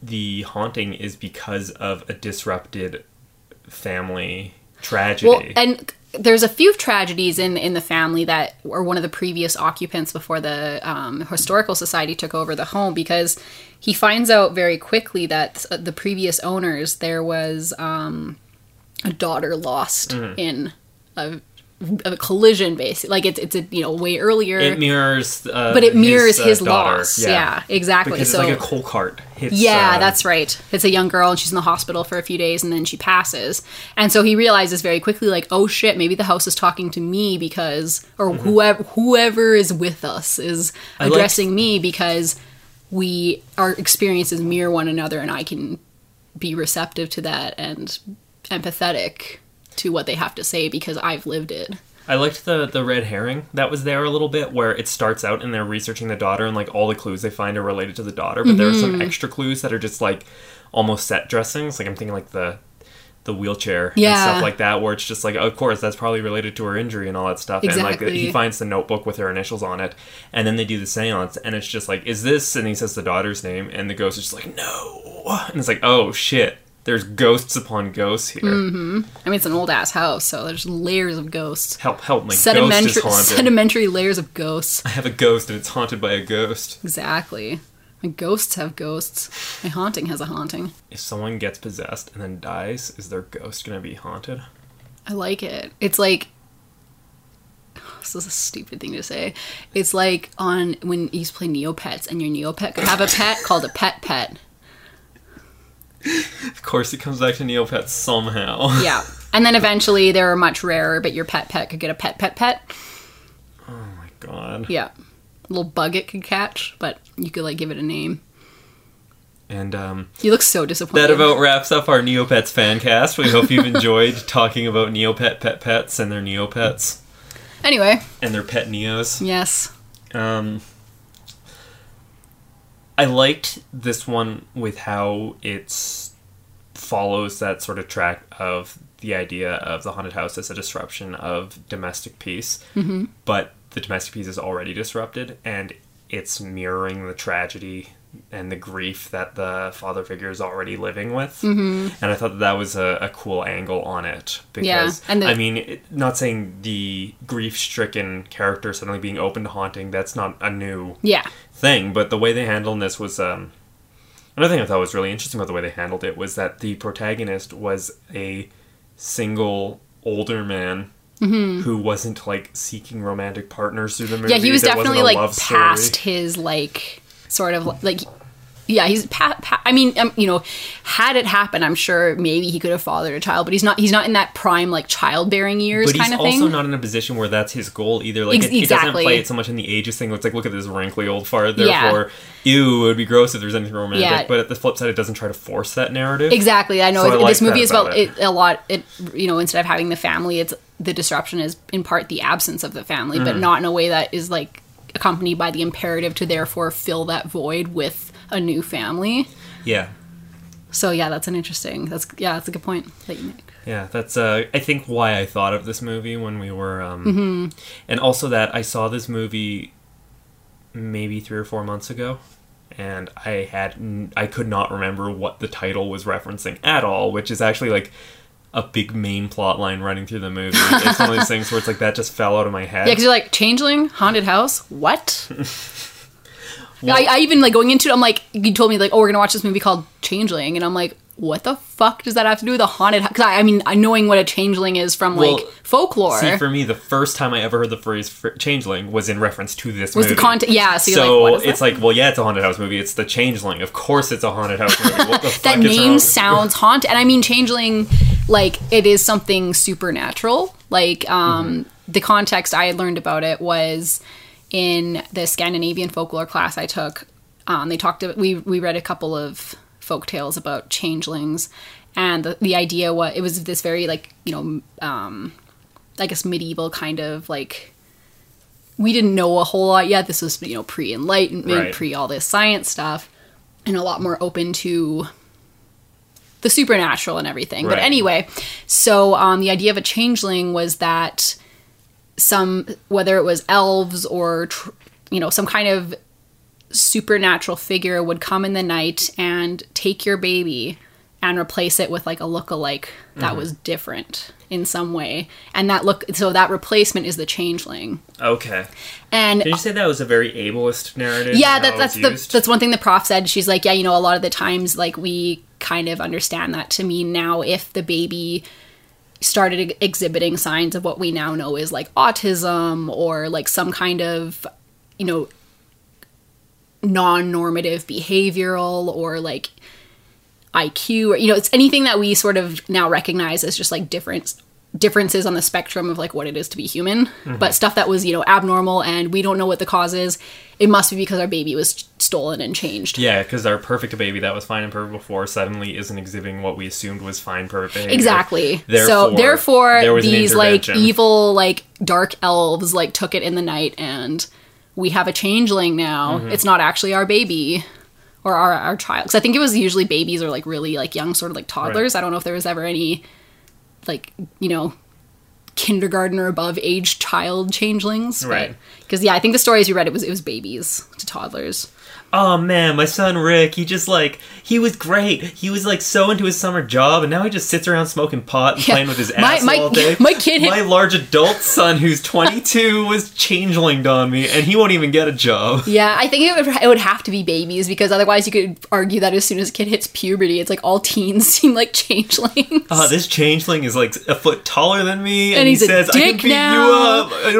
the haunting is because of a disrupted family tragedy. Well, and there's a few tragedies in in the family that were one of the previous occupants before the um, historical society took over the home because he finds out very quickly that the previous owners there was um, a daughter lost Mm-hmm. in a, a collision basically like it's it's a you know way earlier it mirrors, uh, but it mirrors his, uh, daughter. loss yeah, exactly Because so it's like a coal cart hits. yeah, um, that's right. It's a young girl and she's in the hospital for a few days and then she passes. And so he realizes very quickly like, "Oh shit, maybe the house is talking to me because or whoever whoever is with us is Mm-hmm. liked- addressing me because we our experiences mirror one another and I can be receptive to that and empathetic to what they have to say because I've lived it." I liked the the red herring that was there a little bit, where it starts out and they're researching the daughter and like all the clues they find are related to the daughter, but there are Mm-hmm. some extra clues that are just like, almost set dressings. Like I'm thinking like the the wheelchair and Yeah. stuff like that, where it's just like, of course, that's probably related to her injury and all that stuff. And like Exactly. he finds the notebook with her initials on it, and then they do the seance, and it's just like, is this? And he says the daughter's name, and the ghost is just like, no, and it's like, oh shit, there's ghosts upon ghosts here. Mm-hmm. I mean, it's an old ass house, so there's layers of ghosts. Help, help, my ghost Sedimentary, is haunted. sedimentary layers of ghosts. I have a ghost, and it's haunted by a ghost. Exactly. My ghosts have ghosts. My haunting has a haunting. If someone gets possessed and then dies, is their ghost gonna be haunted? I like it. It's like this is a stupid thing to say. It's like on when you used to play Neopets and your Neopet could have a pet called a pet pet. Of course, it comes back to Neopets somehow. Yeah. And then eventually they were much rarer, but your pet pet could get a pet pet pet. Oh my god. Yeah. A little bug it could catch, but you could like give it a name. And um, You look so disappointed. that about wraps up our Neopets fan cast. We hope you've enjoyed talking about Neopet pet pets and their Neopets Anyway, and their pet Neos. yes. Um, I liked this one with how it follows that sort of track of the idea of the haunted house as a disruption of domestic peace, mm-hmm. but the domestic peace is already disrupted, and it's mirroring the tragedy and the grief that the father figure is already living with. Mm-hmm. And I thought that, that was a, a cool angle on it because Yeah, the- I mean, it, not saying the grief-stricken character suddenly being open to haunting. That's not a new Yeah. thing, but the way they handled this was um, another thing I thought was really interesting about the way they handled it was that the protagonist was a single older man who wasn't like seeking romantic partners through the movie. Mm-hmm. Yeah, he was definitely like love story. past his like sort of like yeah, he's pa- pa- I mean, um, you know, had it happened, I'm sure maybe he could have fathered a child, but he's not. He's not in that prime like childbearing years But he's kind of also not in a position where that's his goal either. Like Ex- it, it doesn't play it so much in the ages thing. It's like look at this wrinkly old fart. Yeah. Therefore, ew, it would be gross if there's anything romantic. Yeah. But at the flip side, it doesn't try to force that narrative. Exactly. I know So I like this movie is about it. it. a lot. It you know instead of having the family, it's the disruption is in part the absence of the family, Mm. but not in a way that is like accompanied by the imperative to therefore fill that void with a new family. yeah. So yeah, that's an interesting. That's yeah, that's a good point that you make. Yeah, that's uh, I think why I thought of this movie when we were, um, Mm-hmm. and also that I saw this movie maybe three or four months ago, and I had n- I could not remember what the title was referencing at all, which is actually like a big main plot line running through the movie. it's one of those things where it's like that just fell out of my head. Yeah, because you're like changeling, haunted house. What? I, I even like going into it. I'm like, you told me like, oh, we're gonna watch this movie called Changeling, and I'm like, what the fuck does that have to do with a haunted house? Because I, I mean, knowing what a changeling is from like folklore. See, for me, the first time I ever heard the phrase "changeling" was in reference to this Was the movie. content- yeah, so you're so like, what is it's that? like, well, yeah, it's a haunted house movie. It's the changeling. Of course, it's a haunted house movie. What the that fuck is wrong name sounds haunted, and I mean, changeling, like it is something supernatural. Like um, the context I had learned about it was in the Scandinavian folklore class I took. Um, they talked. We we read a couple of folk tales about changelings, and the, the idea was it was this very like you know um, I guess medieval kind of like we didn't know a whole lot yet. This was you know pre enlightenment, Right. pre all this science stuff, and a lot more open to the supernatural and everything. But anyway, so um, the idea of a changeling was that some whether it was elves or tr- you know some kind of supernatural figure would come in the night and take your baby and replace it with like a look-alike that Mm-hmm. was different in some way and that look so that replacement is the changeling Okay. and Did you say that was a very ableist narrative? yeah that, that's the used? that's one thing the prof said she's like yeah you know a lot of the times like we kind of understand that to mean now if the baby started exhibiting signs of what we now know is like autism or like some kind of you know non-normative behavioral or like IQ or you know it's anything that we sort of now recognize as just like different differences on the spectrum of like what it is to be human. Mm-hmm. But stuff that was you know abnormal and we don't know what the cause is it must be because our baby was stolen and changed. Yeah, because our perfect baby that was fine and perfect before suddenly isn't exhibiting what we assumed was fine perfect behavior. exactly. Therefore, so therefore there was these like evil like dark elves like took it in the night and we have a changeling now. Mm-hmm. it's not actually our baby or our, our child. Because i think it was usually babies or like really like young sort of like toddlers. I don't know if there was ever any like you know kindergarten or above age child changelings Right. because yeah i think the stories we read it was it was babies to toddlers Oh man, my son Rick, he just like he was great. He was like so into his summer job, and now he just sits around smoking pot and Yeah. playing with his My- ass my- all day. my kid my large adult son, who's 22, was changelinged on me, and he won't even get a job. yeah i think it would, it would have to be babies because otherwise you could argue that as soon as a kid hits puberty it's like all teens seem like changelings Uh, this changeling is like a foot taller than me, and, and he says, "I can beat now, you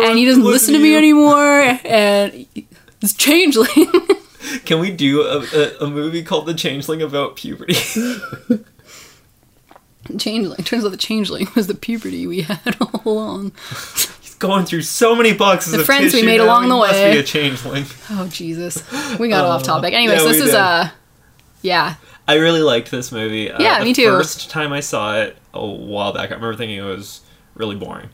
up," and he doesn't listen to me anymore, and it's changeling. Can we do a, a, a movie called The Changeling about puberty? changeling. Turns out the changeling was the puberty we had all along. He's going through so many boxes The of friends we made now, along he the must way. be a changeling. Oh Jesus, we got off topic. Anyways, Uh, yeah, this is a uh, yeah, I really liked this movie. Uh, Yeah, the me too. First time I saw it a while back, I remember thinking it was really boring.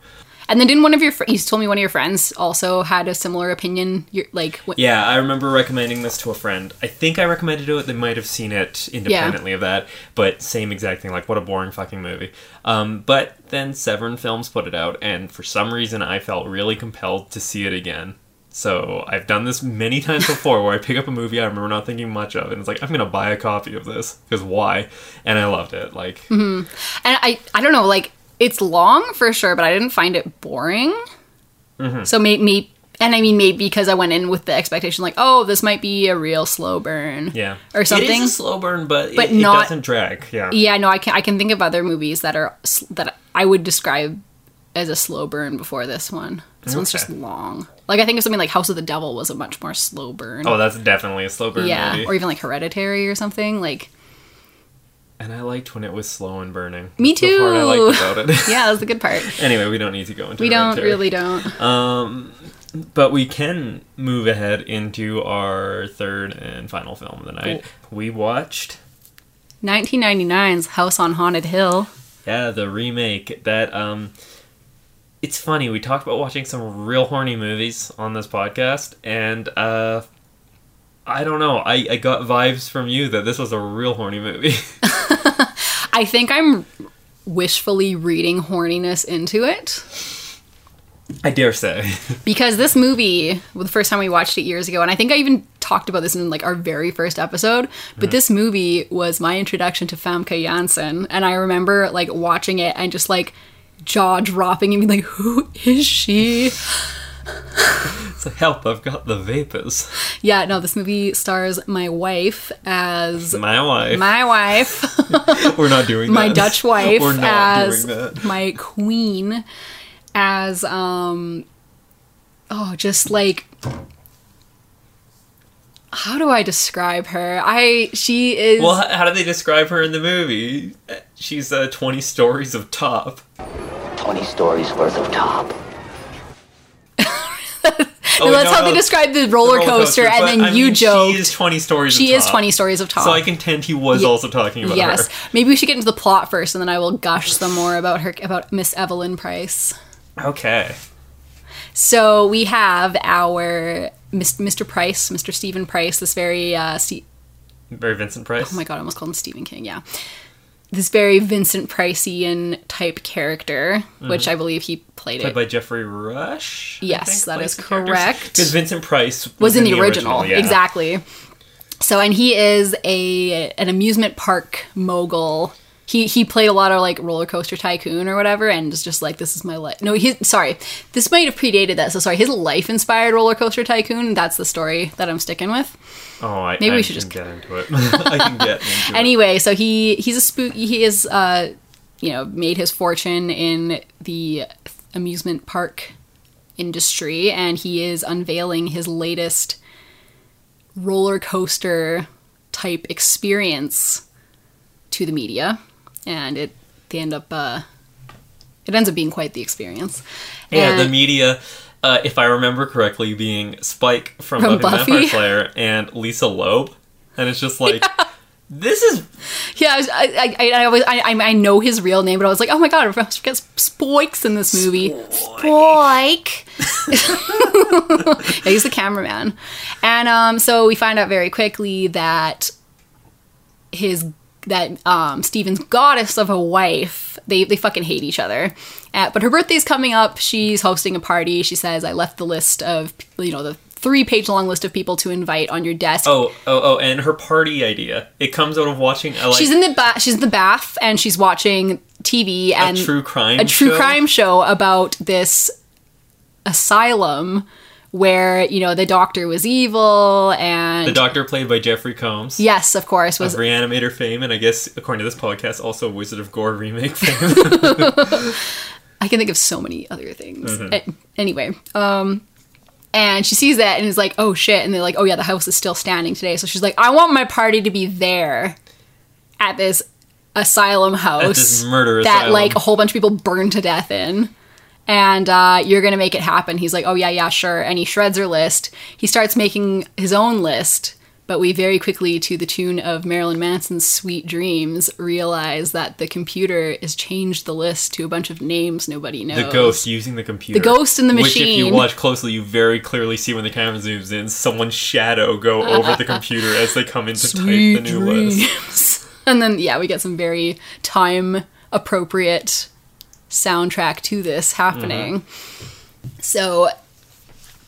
And then didn't one of your fr- you told me one of your friends also had a similar opinion? You're like, what, Yeah, I remember recommending this to a friend. I think I recommended it. They might have seen it independently of that, but same exact thing. Like, what a boring fucking movie. Um, but then Severin Films put it out, and for some reason, I felt really compelled to see it again. So I've done this many times before, where I pick up a movie I remember not thinking much of, and it's like I'm gonna buy a copy of this because why? And I loved it. Like, and I I don't know, like it's long for sure, but I didn't find it boring. Mm-hmm. So maybe. Me, and I mean, maybe because I went in with the expectation, like, oh, this might be a real slow burn, yeah, or something. It is a slow burn, but, But it, not- it doesn't drag. Yeah, Yeah, no, I can I can think of other movies that are that I would describe as a slow burn before this one. This one's just long. Like I think of something like House of the Devil was a much more slow burn. Oh, that's definitely a slow burn yeah, movie. or even like Hereditary or something. Like And I liked when it was slow and burning. Me That's the part I too. liked about it. yeah, that's the good part. anyway, we don't need to go into We don't Hereditary. really don't. Um, but we can move ahead into our third and final film of the night. We watched, 1999's House on Haunted Hill. yeah, the remake that. Um, it's funny. We talked about watching some real horny movies on this podcast, and uh, I don't know. I, I got vibes from you that this was a real horny movie. I think I'm wishfully reading horniness into it I dare say. because this movie, well, the first time we watched it years ago, and I think I even talked about this in like our very first episode. But uh-huh. this movie was my introduction to Famke Janssen, and I remember like watching it and just like jaw dropping and being like, "Who is she?" It's like, help! I've got the vapors. Yeah, no, this movie stars my wife as My wife. my wife, We're not doing that. my that. Dutch wife We're not as doing that. my queen as um oh just like how do I describe her? I she is Well, how do they describe her in the movie? She's uh, 20 stories of top. 20 stories worth of top. Oh, that's no, how they describe the the roller coaster, and but, then I you mean, joked She is 20 stories she is. 20 stories of top. So I contend he was Ye- also talking about her. yes. her. Maybe we should get into the plot first and then I will gush some more about her about Miss Evelyn Price. Okay. So we have our Mr. Price, Mr. Stephen Price, this very uh Ste- Very Vincent Price. oh my god, I almost called him Stephen King, yeah. This very Vincent Priceian type character, mm-hmm. which I believe he played Played it. by Geoffrey Rush. Yes, that is correct. Because Vincent Price was, was in the, original, yeah. exactly. So, and he is a an amusement park mogul. He he played a lot of like roller coaster tycoon or whatever, and is just like this is my life. No, he sorry, this might have predated that. So sorry, his life inspired roller coaster tycoon. That's the story that I'm sticking with. Oh, I, Maybe I we should can just- get into it. I can get into it. Anyway, so he he's a spook. He is uh you know made his fortune in the amusement park industry, and he is unveiling his latest roller coaster type experience to the media, and it they end up uh it ends up being quite the experience. Yeah, the media, uh, if I remember correctly, being Spike from, From Buffy, the Buffy. Vampire Slayer and Lisa Loeb, and it's just like, this is Yeah, I, was, I, I, I always, I, I know his real name, but I was like, oh my god, I forget Spoikes in this movie. Spoik. yeah, he's the cameraman, and um, so we find out very quickly that his that um Steven's goddess of a wife they they fucking hate each other. Uh, but her birthday's coming up. She's hosting a party. She says I left the list of you know the three page long list of people to invite on your desk. Oh, oh, oh, and her party idea. It comes out of watching a, like, she's in the ba- she's in the bath and she's watching TV and a true crime a true show? crime show about this asylum where you know the doctor was evil and the doctor played by Jeffrey Combs. yes of course was Of Reanimator fame, and I guess according to this podcast, also Wizard of Gore remake fame. I can think of so many other things. A- anyway, um, and she sees that and is like, "Oh shit!" And they're like, "Oh yeah, the house is still standing today." So she's like, "I want my party to be there at this asylum house at this murder that asylum. like a whole bunch of people burned to death in." And uh, you're gonna make it happen. He's like, "Oh yeah, yeah, sure." And he shreds her list. He starts making his own list, but we very quickly, to the tune of Marilyn Manson's "Sweet Dreams," realize that the computer has changed the list to a bunch of names nobody knows. the ghost using the computer. The ghost in the machine. Which, if you watch closely, you very clearly see when the camera zooms in, someone's shadow go over the computer as they come in to type the new list. and then yeah, we get some very time appropriate soundtrack to this happening. So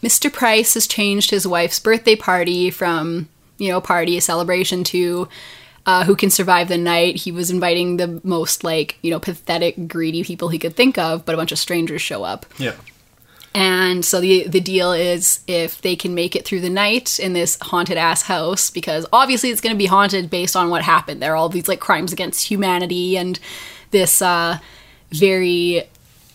Mr. Price has changed his wife's birthday party from, you know, party, a celebration to uh, who can survive the night. He was inviting the most like, you know, pathetic, greedy people he could think of, but a bunch of strangers show up. Yeah. And so the the deal is if they can make it through the night in this haunted ass house, because obviously it's going to be haunted based on what happened. There are all these like crimes against humanity and this uh, very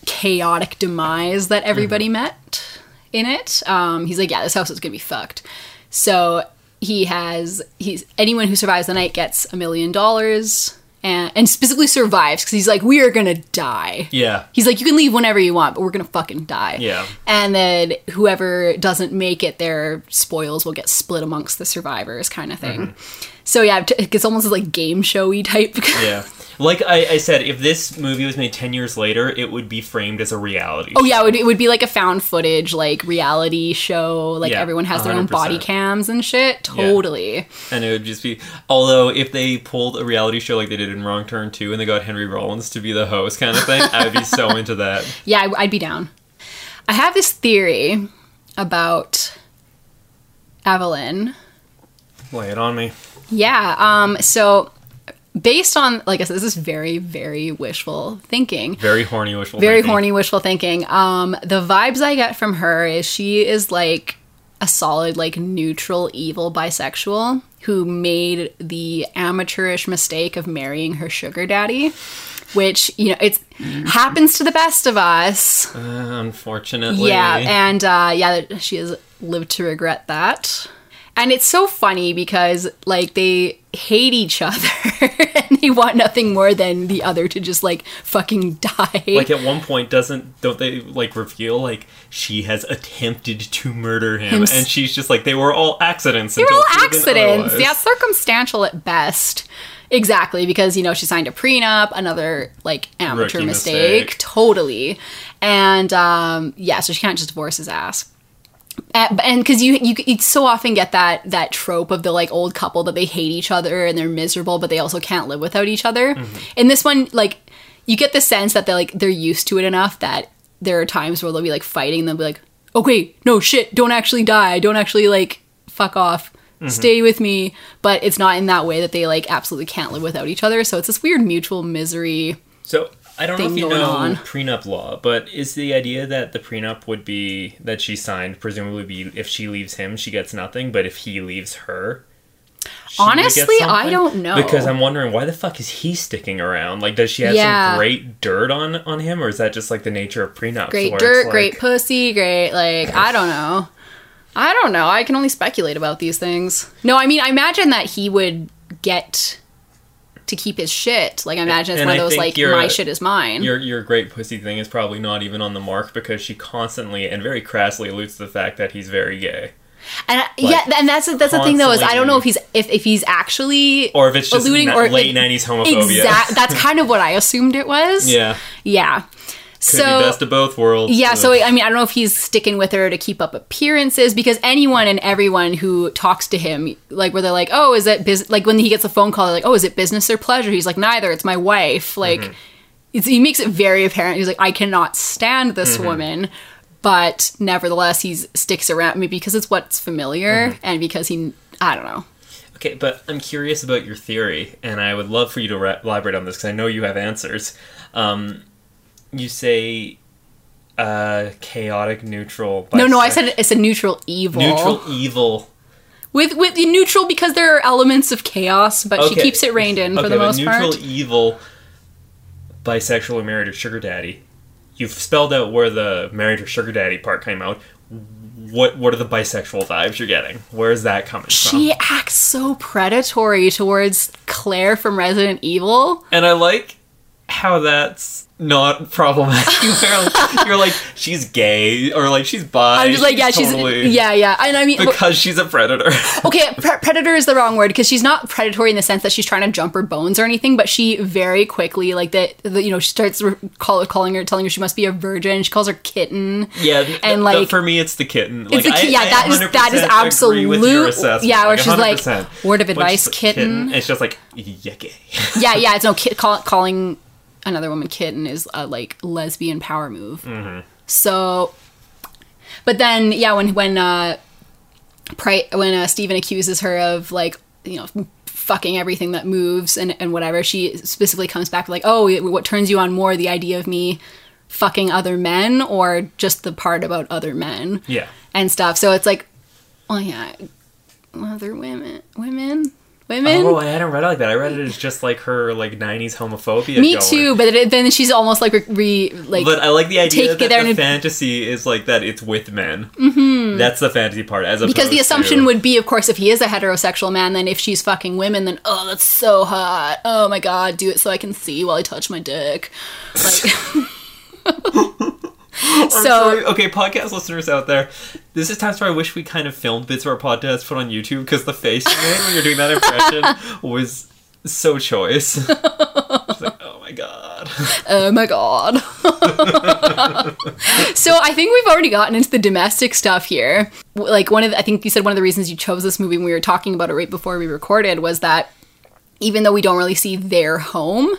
chaotic demise that everybody met in it. Um, he's like, yeah, this house is to be fucked. So he has he's anyone who survives the night gets a million dollars. And, and specifically survives because he's like, we are gonna die. Yeah. He's like, you can leave whenever you want, but we're gonna fucking die. Yeah. And then whoever doesn't make it, their spoils will get split amongst the survivors, kind of thing. So yeah, it's almost like game showy type. Yeah. Like I, I said, if this movie was made 10 years later, it would be framed as a reality. Show. Oh yeah, it would, it would be like a found footage, like reality show. Like Yeah, everyone has their own body cams and shit. Totally. And it would just be. Although, if they pulled a reality show like they did in Wrong Turn 2 and they got Henry Rollins to be the host kind of thing, I would be so into that. Yeah, I, I'd be down. I have this theory about Evelyn. Lay it on me. Yeah. Um. So, based on, like I said, this is very, very wishful thinking. Very horny wishful Very thinking. horny wishful thinking. Um. The vibes I get from her is she is like a solid, like neutral, evil bisexual who made the amateurish mistake of marrying her sugar daddy. Which you know, it's happens to the best of us. Uh, unfortunately. Yeah, and uh, yeah, she has lived to regret that. And it's so funny because like they hate each other and they want nothing more than the other to just like fucking die. Like at one point, doesn't don't they like reveal like she has attempted to murder him, and she's just like they were all accidents. They're all accidents. Yeah, circumstantial at best. Exactly, because you know she signed a prenup, another like amateur mistake, mistake. totally, and um, yeah, so she can't just divorce his ass. And- and because you, you you so often get that that trope of the like old couple that they hate each other and they're miserable, but they also can't live without each other. Mm-hmm. In this one, like you get the sense that they're like they're used to it enough that there are times where they'll be like fighting, and they'll be like, okay, no shit, don't actually die, don't actually like fuck off. Mm-hmm. Stay with me, but it's not in that way that they like absolutely can't live without each other. So it's this weird mutual misery. So I don't know if you know on. prenup law, but is the idea that the prenup would be that she signed presumably be if she leaves him, she gets nothing, but if he leaves her. she would get Honestly, I don't know. because I'm wondering why the fuck is he sticking around? Like, does she have Yeah. some great dirt on on him, or is that just like the nature of prenups? Great dirt, like- great pussy, great like I don't know. I don't know. I can only speculate about these things. No, I mean I imagine that he would get to keep his shit. Like I imagine it's And one of those like my shit is mine. Your your great pussy thing is probably not even on the mark because she constantly and very crassly alludes to the fact that he's very gay. And I, yeah, and that's that's the thing though is I don't know if he's if, if he's actually Or if it's just alluding na- or late 90s homophobia. Exact. That's kind of what I assumed it was. Yeah. Yeah. Could So- be best of both worlds. Yeah, so I mean, I don't know if he's sticking with her to keep up appearances because anyone and everyone who talks to him, like where they're like, "Oh, is it business?" Like when he gets a phone call, they're like, "Oh, is it business or pleasure?" He's like, "Neither. It's my wife." Mm-hmm. Like, it's, he makes it very apparent. He's like, "I cannot stand this mm-hmm. woman," but nevertheless, he sticks around me because it's what's familiar mm-hmm. and because he, I don't know. Okay, but I'm curious about your theory, and I would love for you to ra- elaborate on this because I know you have answers. Um, you say uh, chaotic, neutral. No, no, I said it's a neutral evil. neutral evil. with with the neutral because there are elements of chaos, but she keeps it reined in for okay, the most neutral part. Neutral evil, bisexual, or married or sugar daddy. You've spelled out where the married or sugar daddy part came out. What what are the bisexual vibes you're getting? Where is that coming She from? She acts so predatory towards Claire from Resident Evil. And I like how that's not problematic. You're like, you're like, she's gay or like she's bi. I'm just like, yeah, totally- she's yeah, yeah, and I mean, because she's a predator. okay, pre- predator is the wrong word because she's not predatory in the sense that she's trying to jump her bones or anything, but she very quickly like that, the, you know, she starts re- call, calling her, telling her she must be a virgin. She calls her kitten. Yeah, th- And, th- like- for me, it's the kitten. It's like, a ki- I- yeah, I that is- that is 100% agree with your absolute- yeah, where she's like, 100%. word of advice, she's like, kitten. It's just like yeah, gay. yeah, yeah, it's no kid call, calling another woman kitten is a like lesbian power move. So, but then yeah, when when uh, Pri- when uh, Stephen accuses her of like you know fucking everything that moves and and whatever, she specifically comes back like, oh, what turns you on more, the idea of me fucking other men or just the part about other men Yeah. and stuff. So it's like, oh yeah, other women, women, women. Oh, I hadn't read it like that. I read it as just like her like '90s homophobia. Me going. too, but it, then she's almost like re, re like But I like the idea that the and- fantasy is like that it's with men. Mm-hmm. That's the fantasy part, as because the assumption to- would be, of course, if he is a heterosexual man, then if she's fucking women, then oh, that's so hot. Oh my god, do it so I can see while I touch my dick. Like, so okay, podcast listeners out there, this is times where I wish we kind of filmed bits of our podcast put on YouTube because the face you made when you're doing that impression was so choice. Like, oh my god. oh my god. so I think we've already gotten into the domestic stuff here. Like one of the, I think you said one of the reasons you chose this movie when we were talking about it right before we recorded was that even though we don't really see their home,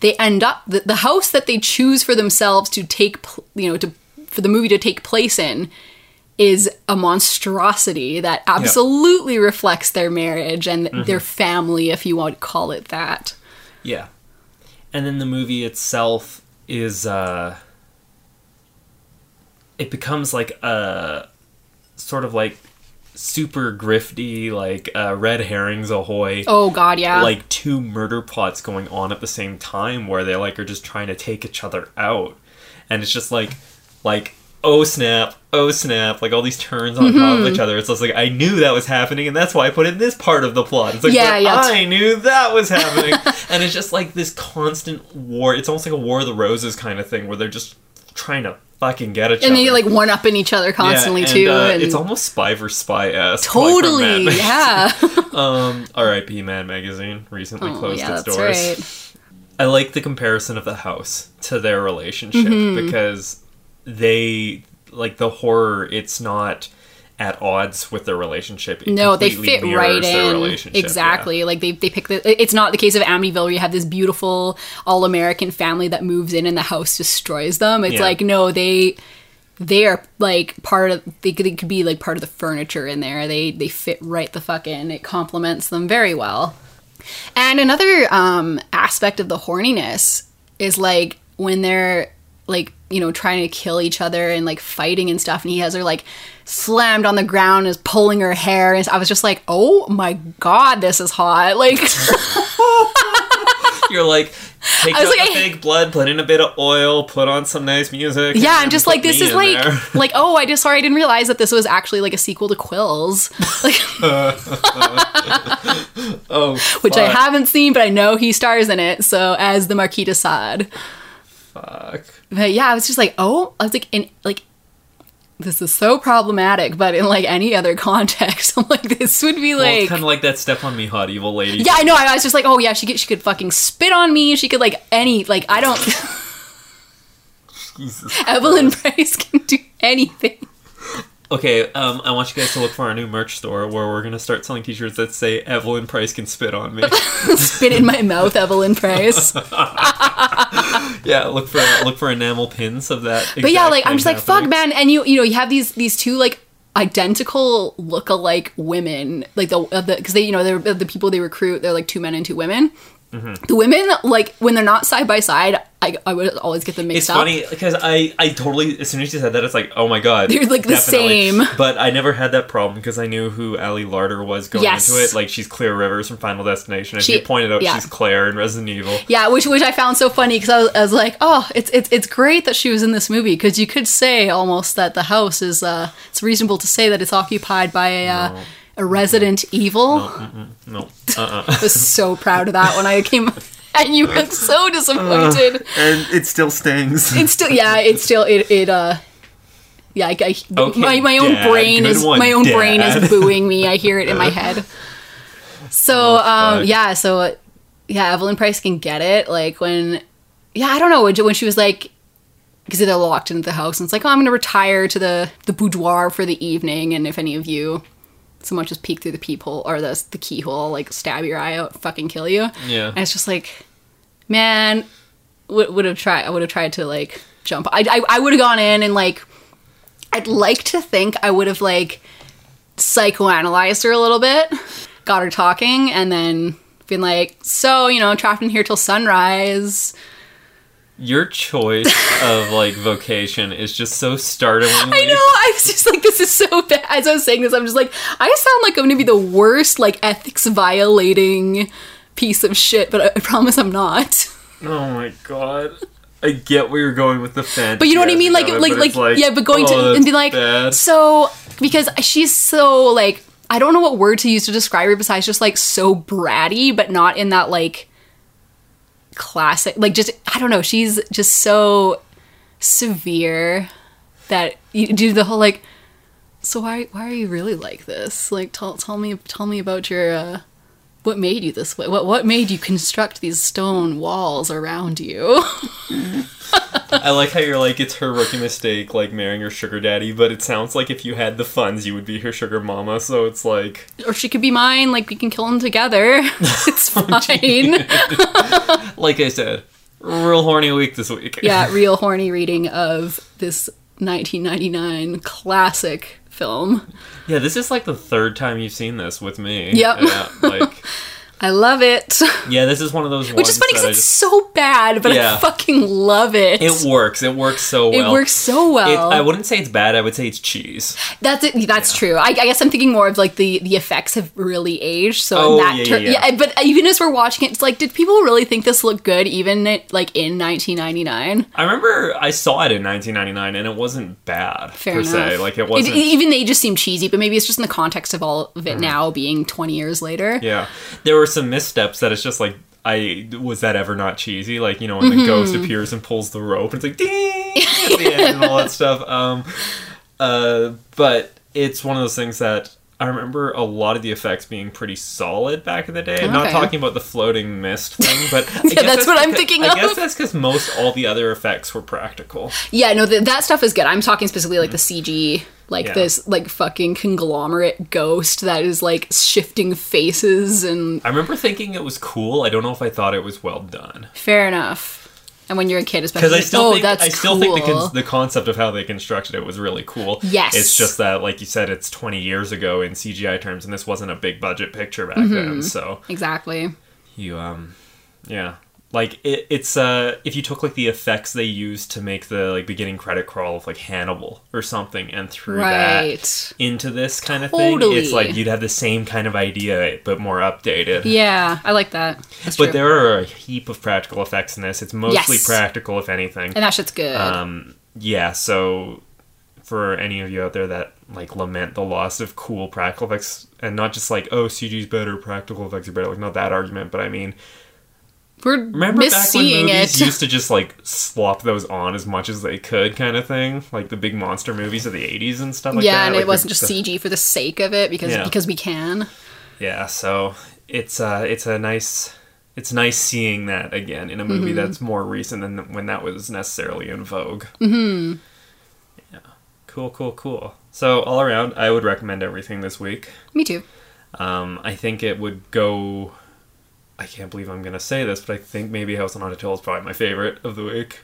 they end up the, the house that they choose for themselves to take you know to for the movie to take place in is a monstrosity that absolutely reflects their marriage and their family if you want to call it that. Yeah. And then the movie itself is uh it becomes like a sort of like super grifty like uh, red herrings ahoy Oh god, yeah. like two murder plots going on at the same time where they like are just trying to take each other out and it's just like like oh snap oh snap like all these turns on top Mm-hmm. of each other it's just like i knew that was happening and that's why i put in this part of the plot it's like Yeah, yeah. i knew that was happening and it's just like this constant war it's almost like a war of the roses kind of thing where they're just trying to fucking get each and other they like one up in each other constantly yeah, and, too. uh, and it's almost spy versus spy esque totally, yeah. um, R.I.P. Mad Magazine recently oh, closed yeah, its that's doors. right. I like the comparison of the house to their relationship Mm-hmm. because they like the horror. It's not at odds with their relationship. It No, they fit right in exactly. Like they they pick the. It's not the case of Amityville where you have this beautiful all American family that moves in and the house destroys them. It's Yeah. like no, they they are like part of. They could, they could be like part of the furniture in there. They they fit right the fuck in. It complements them very well. And another um, aspect of the horniness is like when they're like you know trying to kill each other and like fighting and stuff, and he has her like slammed on the ground, and is pulling her hair, and I was just like, oh my god, this is hot. Like You're like. Take I was out like, the fake blood, put in a bit of oil, put on some nice music. yeah, I'm just like this is like there. like oh I just sorry I didn't realize that this was actually like a sequel to Quills. Like oh, which I haven't seen, but I know he stars in it. So as the Marquis de Sade. Fuck. But yeah, I was just like, oh, I was like, in like, this is so problematic. But in like any other context, I'm like, this would be Well, like, kind of like that step on me, hot evil lady. yeah, I know. I was just like, oh yeah, she could, she could fucking spit on me. She could like any like I don't. Jesus. Evelyn Price can do anything. Okay, um, I want you guys to look for our new merch store where we're gonna start selling T-shirts that say Evelyn Price can spit on me. Spit in my mouth, Evelyn Price. yeah, look for look for enamel pins of that. But yeah, like I'm just like fuck, man. And you you know you have these these two like identical look-alike women, like the because they you know they're the people they recruit. They're like two men and two women. Mm-hmm. The women like when they're not side by side, I, I would always get them mixed It's up. funny because I, I totally as soon as you said that it's like oh my god They're, like, the definitely. same. but I never had that problem because I knew who Ali Larter was going Yes. into it like she's Clear Rivers from Final Destination as She- you pointed out yeah. she's Claire in Resident Evil Yeah, which which I found so funny because I was, I was like, oh, it's it's it's great that she was in this movie because you could say almost that the house is uh, it's reasonable to say that it's occupied by a uh, a Resident Evil. no uh-uh. I was so proud of that when I came, and you looked so disappointed. and it still stings it's still yeah, it's still it it uh. Yeah, I, I, Okay, my, my own Dad, brain is one, my own brain is booing me. I hear it in my head. So um, yeah, so yeah, Evelyn Price can get it. Like when, yeah, I don't know when when she was like, because they're locked into the house, and it's like, oh, I'm gonna retire to the the boudoir for the evening, and if any of you so much as peek through the peephole or the the keyhole, like stab your eye out, fucking kill you. Yeah. and it's just like, man, would would have tried. I would have tried to like jump. I I, I would have gone in and like, I'd like to think I would have like psychoanalyzed her a little bit, got her talking, and then been like, so you know, trapped in here till sunrise. Your choice of like vocation is just so startling. I know. I was just like, this is so bad. As I was saying this, I'm just like, I sound like I'm gonna be the worst, like ethics violating piece of shit, but I, I promise I'm not. oh my god I get where you're going with the fantasy But you know what I mean? Like, it, like, but like, yeah. But going oh, to and be like, bad. so because she's so like, I don't know what word to use to describe her besides just like so bratty, but not in that like classic. Like, just I don't know. She's just so severe that you do the whole like. So why why are you really like this? Like, tell tell me tell me about your. uh what made you this way? What what made you construct these stone walls around you? I like how you're like it's her rookie mistake, like marrying her sugar daddy, but it sounds like if you had the funds, you would be her sugar mama. So it's like, or she could be mine. Like we can kill them together. it's oh, fine. like I said, real horny week this week. yeah, real horny reading of this 1999 classic film. yeah. This is like the third time you've seen this with me. Yep. Yeah, like, I love it. yeah, this is one of those Which is funny because it's just. so bad, but Yeah. I fucking love it. It works. It works so well. It works so It, well. I wouldn't say it's bad. I would say it's cheese. That's it. That's true. I, I guess I'm thinking more of like the the effects have really aged. So Oh, in that yeah, ter- yeah, yeah. But even as we're watching it, it's like, did people really think this looked good even at, like in 1999? I remember I saw it in 1999, and it wasn't bad Fair per enough. se. Like it wasn't. Mm-hmm. even they just seem cheesy, but maybe it's just in the context of all of it now being 20 years later. Yeah, there were some missteps that it's just like I was that ever not cheesy? Like you know when Mm-hmm. the ghost appears and pulls the rope, and it's like ding at the end and all that stuff. Um, uh, but it's one of those things that I remember a lot of the effects being pretty solid back in the day. I'm not talking about the floating mist thing, but Yeah, guess that's what I'm thinking I of. guess that's because most all the other effects were practical. Yeah, no, th- that stuff is good. I'm talking specifically like the CG, like Yeah. this like fucking conglomerate ghost that is like shifting faces and I remember thinking it was cool. I don't know if I thought it was well done. fair enough. And when you're a kid, especially, because I still oh, think that's I still cool. think the con- the concept of how they constructed it was really cool. Yes. it's just that, like you said, it's 20 years ago in CGI terms, and this wasn't a big budget picture back Mm-hmm. then. So exactly. you, um, yeah, like it, it's uh, if you took like the effects they used to make the like beginning credit crawl of like Hannibal or something, and threw that into this kind of thing, it's like you'd have the same kind of idea but more updated. Yeah, I like that. That's But true. there are a heap of practical effects in this. It's mostly Yes. practical, if anything. and that shit's good. Um, yeah, so for any of you out there that like lament the loss of cool practical effects, and not just like oh CG's better, practical effects are better, like not that argument, but I mean, We're remember back when movies it. used to just like slop those on as much as they could, kind of thing, like the big monster movies of the '80s and stuff like that. yeah, and like it wasn't just the- CG for the sake of it because Yeah. because we can. Yeah, so it's uh it's a nice it's nice seeing that again in a movie Mm-hmm. that's more recent than when that was necessarily in vogue. Mm-hmm. Yeah. Cool, cool, cool. So all around, I would recommend everything this week. Me too. Um, I think it would go. I can't believe I'm gonna say this, but I think maybe House on Haunted Hill is probably my favorite of the week.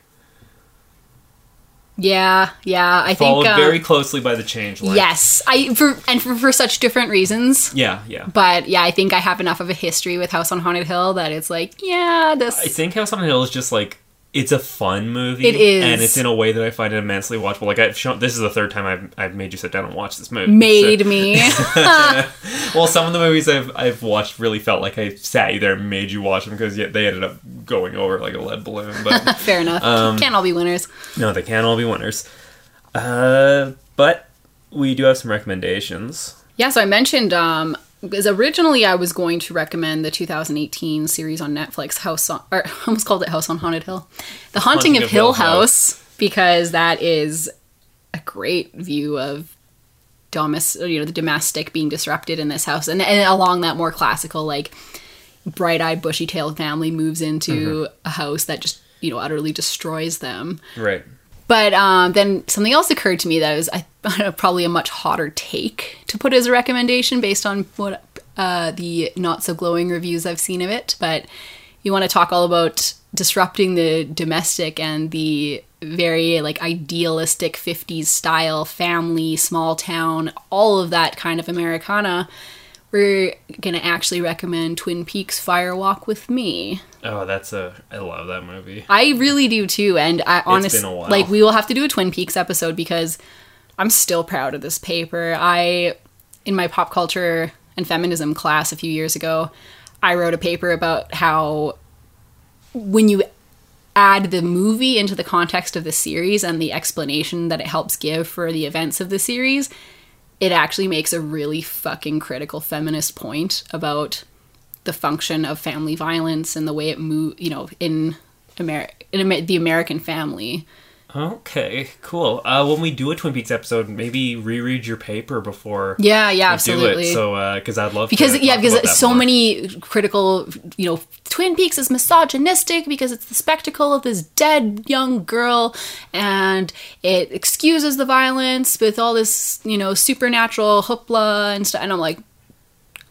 Yeah, yeah. I Followed think uh, very closely by the Changeling. yes. I for and for, for such different reasons. Yeah, yeah. But yeah, I think I have enough of a history with House on Haunted Hill that it's like, yeah, this. I think House on Hill is just like it's a fun movie. It is. and it's in a way that I find it immensely watchable. Like I've shown this is the third time I've I've made you sit down and watch this movie. made So- me. well, some of the movies I've I've watched really felt like I sat you there and made you watch them because yet they ended up going over like a lead balloon. But Fair enough. Um, Can't all be winners. no, they can't all be winners. Uh, but we do have some recommendations. Yeah, so I mentioned um because originally I was going to recommend the 2018 series on Netflix, House on, or I almost called it House on Haunted Hill, The Haunting, of, Hill, House, because that is a great view of domus, you know, the domestic being disrupted in this house, and, and along that more classical like bright-eyed, bushy-tailed family moves into mm-hmm. a house that just you know utterly destroys them. Right. But um, then something else occurred to me that was I, probably a much hotter take to put as a recommendation based on what uh, the not so glowing reviews I've seen of it. But you want to talk all about disrupting the domestic and the very like idealistic 50s style family, small town, all of that kind of Americana. We're gonna actually recommend Twin Peaks Firewalk with Me. Oh, that's a. I love that movie. I really do too, and I honestly been a while. like we will have to do a Twin Peaks episode because I'm still proud of this paper. I in my pop culture and feminism class a few years ago, I wrote a paper about how when you add the movie into the context of the series and the explanation that it helps give for the events of the series, it actually makes a really fucking critical feminist point about the function of family violence and the way it move, you know, in America, in Amer- the American family. Okay, cool. Uh, when we do a Twin Peaks episode, maybe reread your paper before Yeah, yeah, absolutely. do it. So, because I'd love because to yeah, because so more. many critical, you know, Twin Peaks is misogynistic because it's the spectacle of this dead young girl, and it excuses the violence with all this, you know, supernatural hoopla and stuff. And I'm like,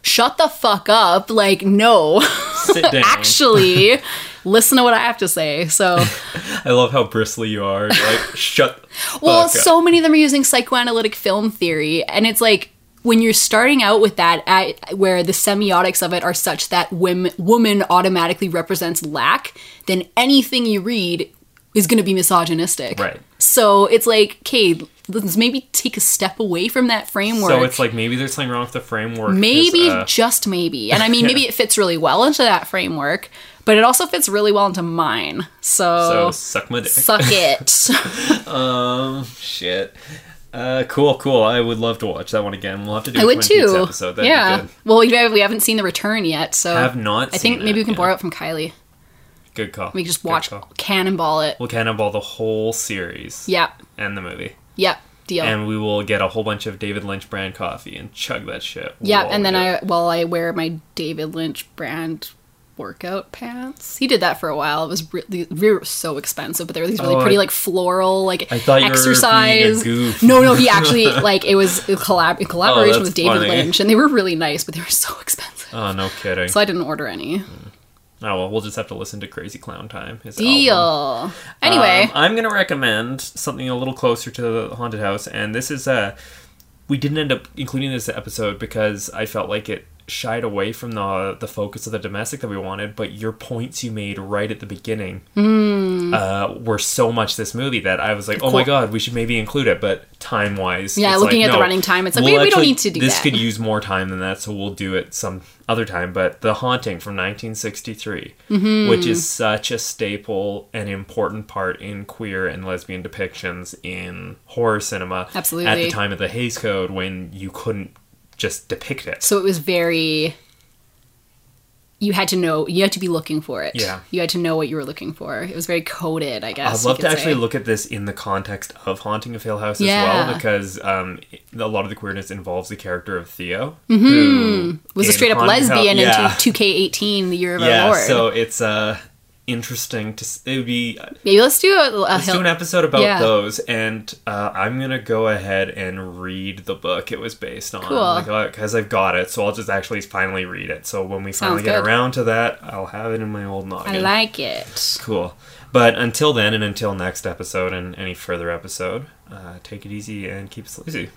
shut the fuck up! Like, no, Sit down. actually, listen to what I have to say. So. I love how bristly you are. Like, shut. Well, fuck up. so many of them are using psychoanalytic film theory, and it's like when you're starting out with that, at, where the semiotics of it are such that women, woman automatically represents lack, then anything you read is going to be misogynistic. Right. So it's like, okay, let's maybe take a step away from that framework. So it's like maybe there's something wrong with the framework. maybe uh, just maybe and i mean maybe it fits really well into that framework but it also fits really well into mine so so, suck my dick. suck it Um, shit. Uh, cool, cool. I would love to watch that one again. We'll have to do. I would too. Episode. That'd yeah. Well, we, have, we haven't seen the return yet, so I Have not I think maybe we can yeah. borrow it from Kylie. Good call. We can just watch cannonball it. We'll cannonball the whole series. Yep. And the movie. Yep. Deal. And we will get a whole bunch of David Lynch brand coffee and chug that shit. yeah, and then I while I wear my David Lynch brand workout pants. He did that for a while. It was really were so expensive, but they were these really Oh, pretty like floral like I thought you were being a exercise. goof. No, no, he actually like it was a collab in collaboration that's with David funny. Lynch, and they were really nice, but they were so expensive. Oh, no kidding. So I didn't order any. Hmm. Oh, well, we'll just have to listen to Crazy Clown Time. His Deal. album. Anyway, Um, I'm going to recommend something a little closer to the haunted house, and this is uh, we didn't end up including this episode because I felt like it shied away from the the focus of the domestic that we wanted. But your points you made right at the beginning uh, were so much this movie that I was like, oh my. God, we should maybe include it. But time wise, Yeah, looking at the running time, it's like, we- we don't need to do this that. could use more time than that, so we'll do it some other time. But The Haunting from 1963, Mm-hmm. which is such a staple and important part in queer and lesbian depictions in horror cinema. Absolutely, At the time of the Hays Code, when you couldn't just depict it. so it was very you had to know you had to be looking for it. Yeah. You had to know what you were looking for. It was very coded, I guess. I'd love to actually say. look at this in the context of Haunting of Hill House as Yeah. well, because um, a lot of the queerness involves the character of Theo, who was a straight up Haunting of Hill- lesbian yeah, into 2K18, the year of yeah. our Lord. So it's uh, interesting to. It would be Maybe let's do a, a Let's hill- do an episode about Yeah. those, and uh, I'm gonna go ahead and read the book it was based on, Cool. because I've got it. So I'll just actually finally read it. So when we finally Sounds get good. around to that, I'll have it in my old noggin. I like it. Cool. But until then, and until next episode and any further episode, uh, take it easy and keep it sleazy.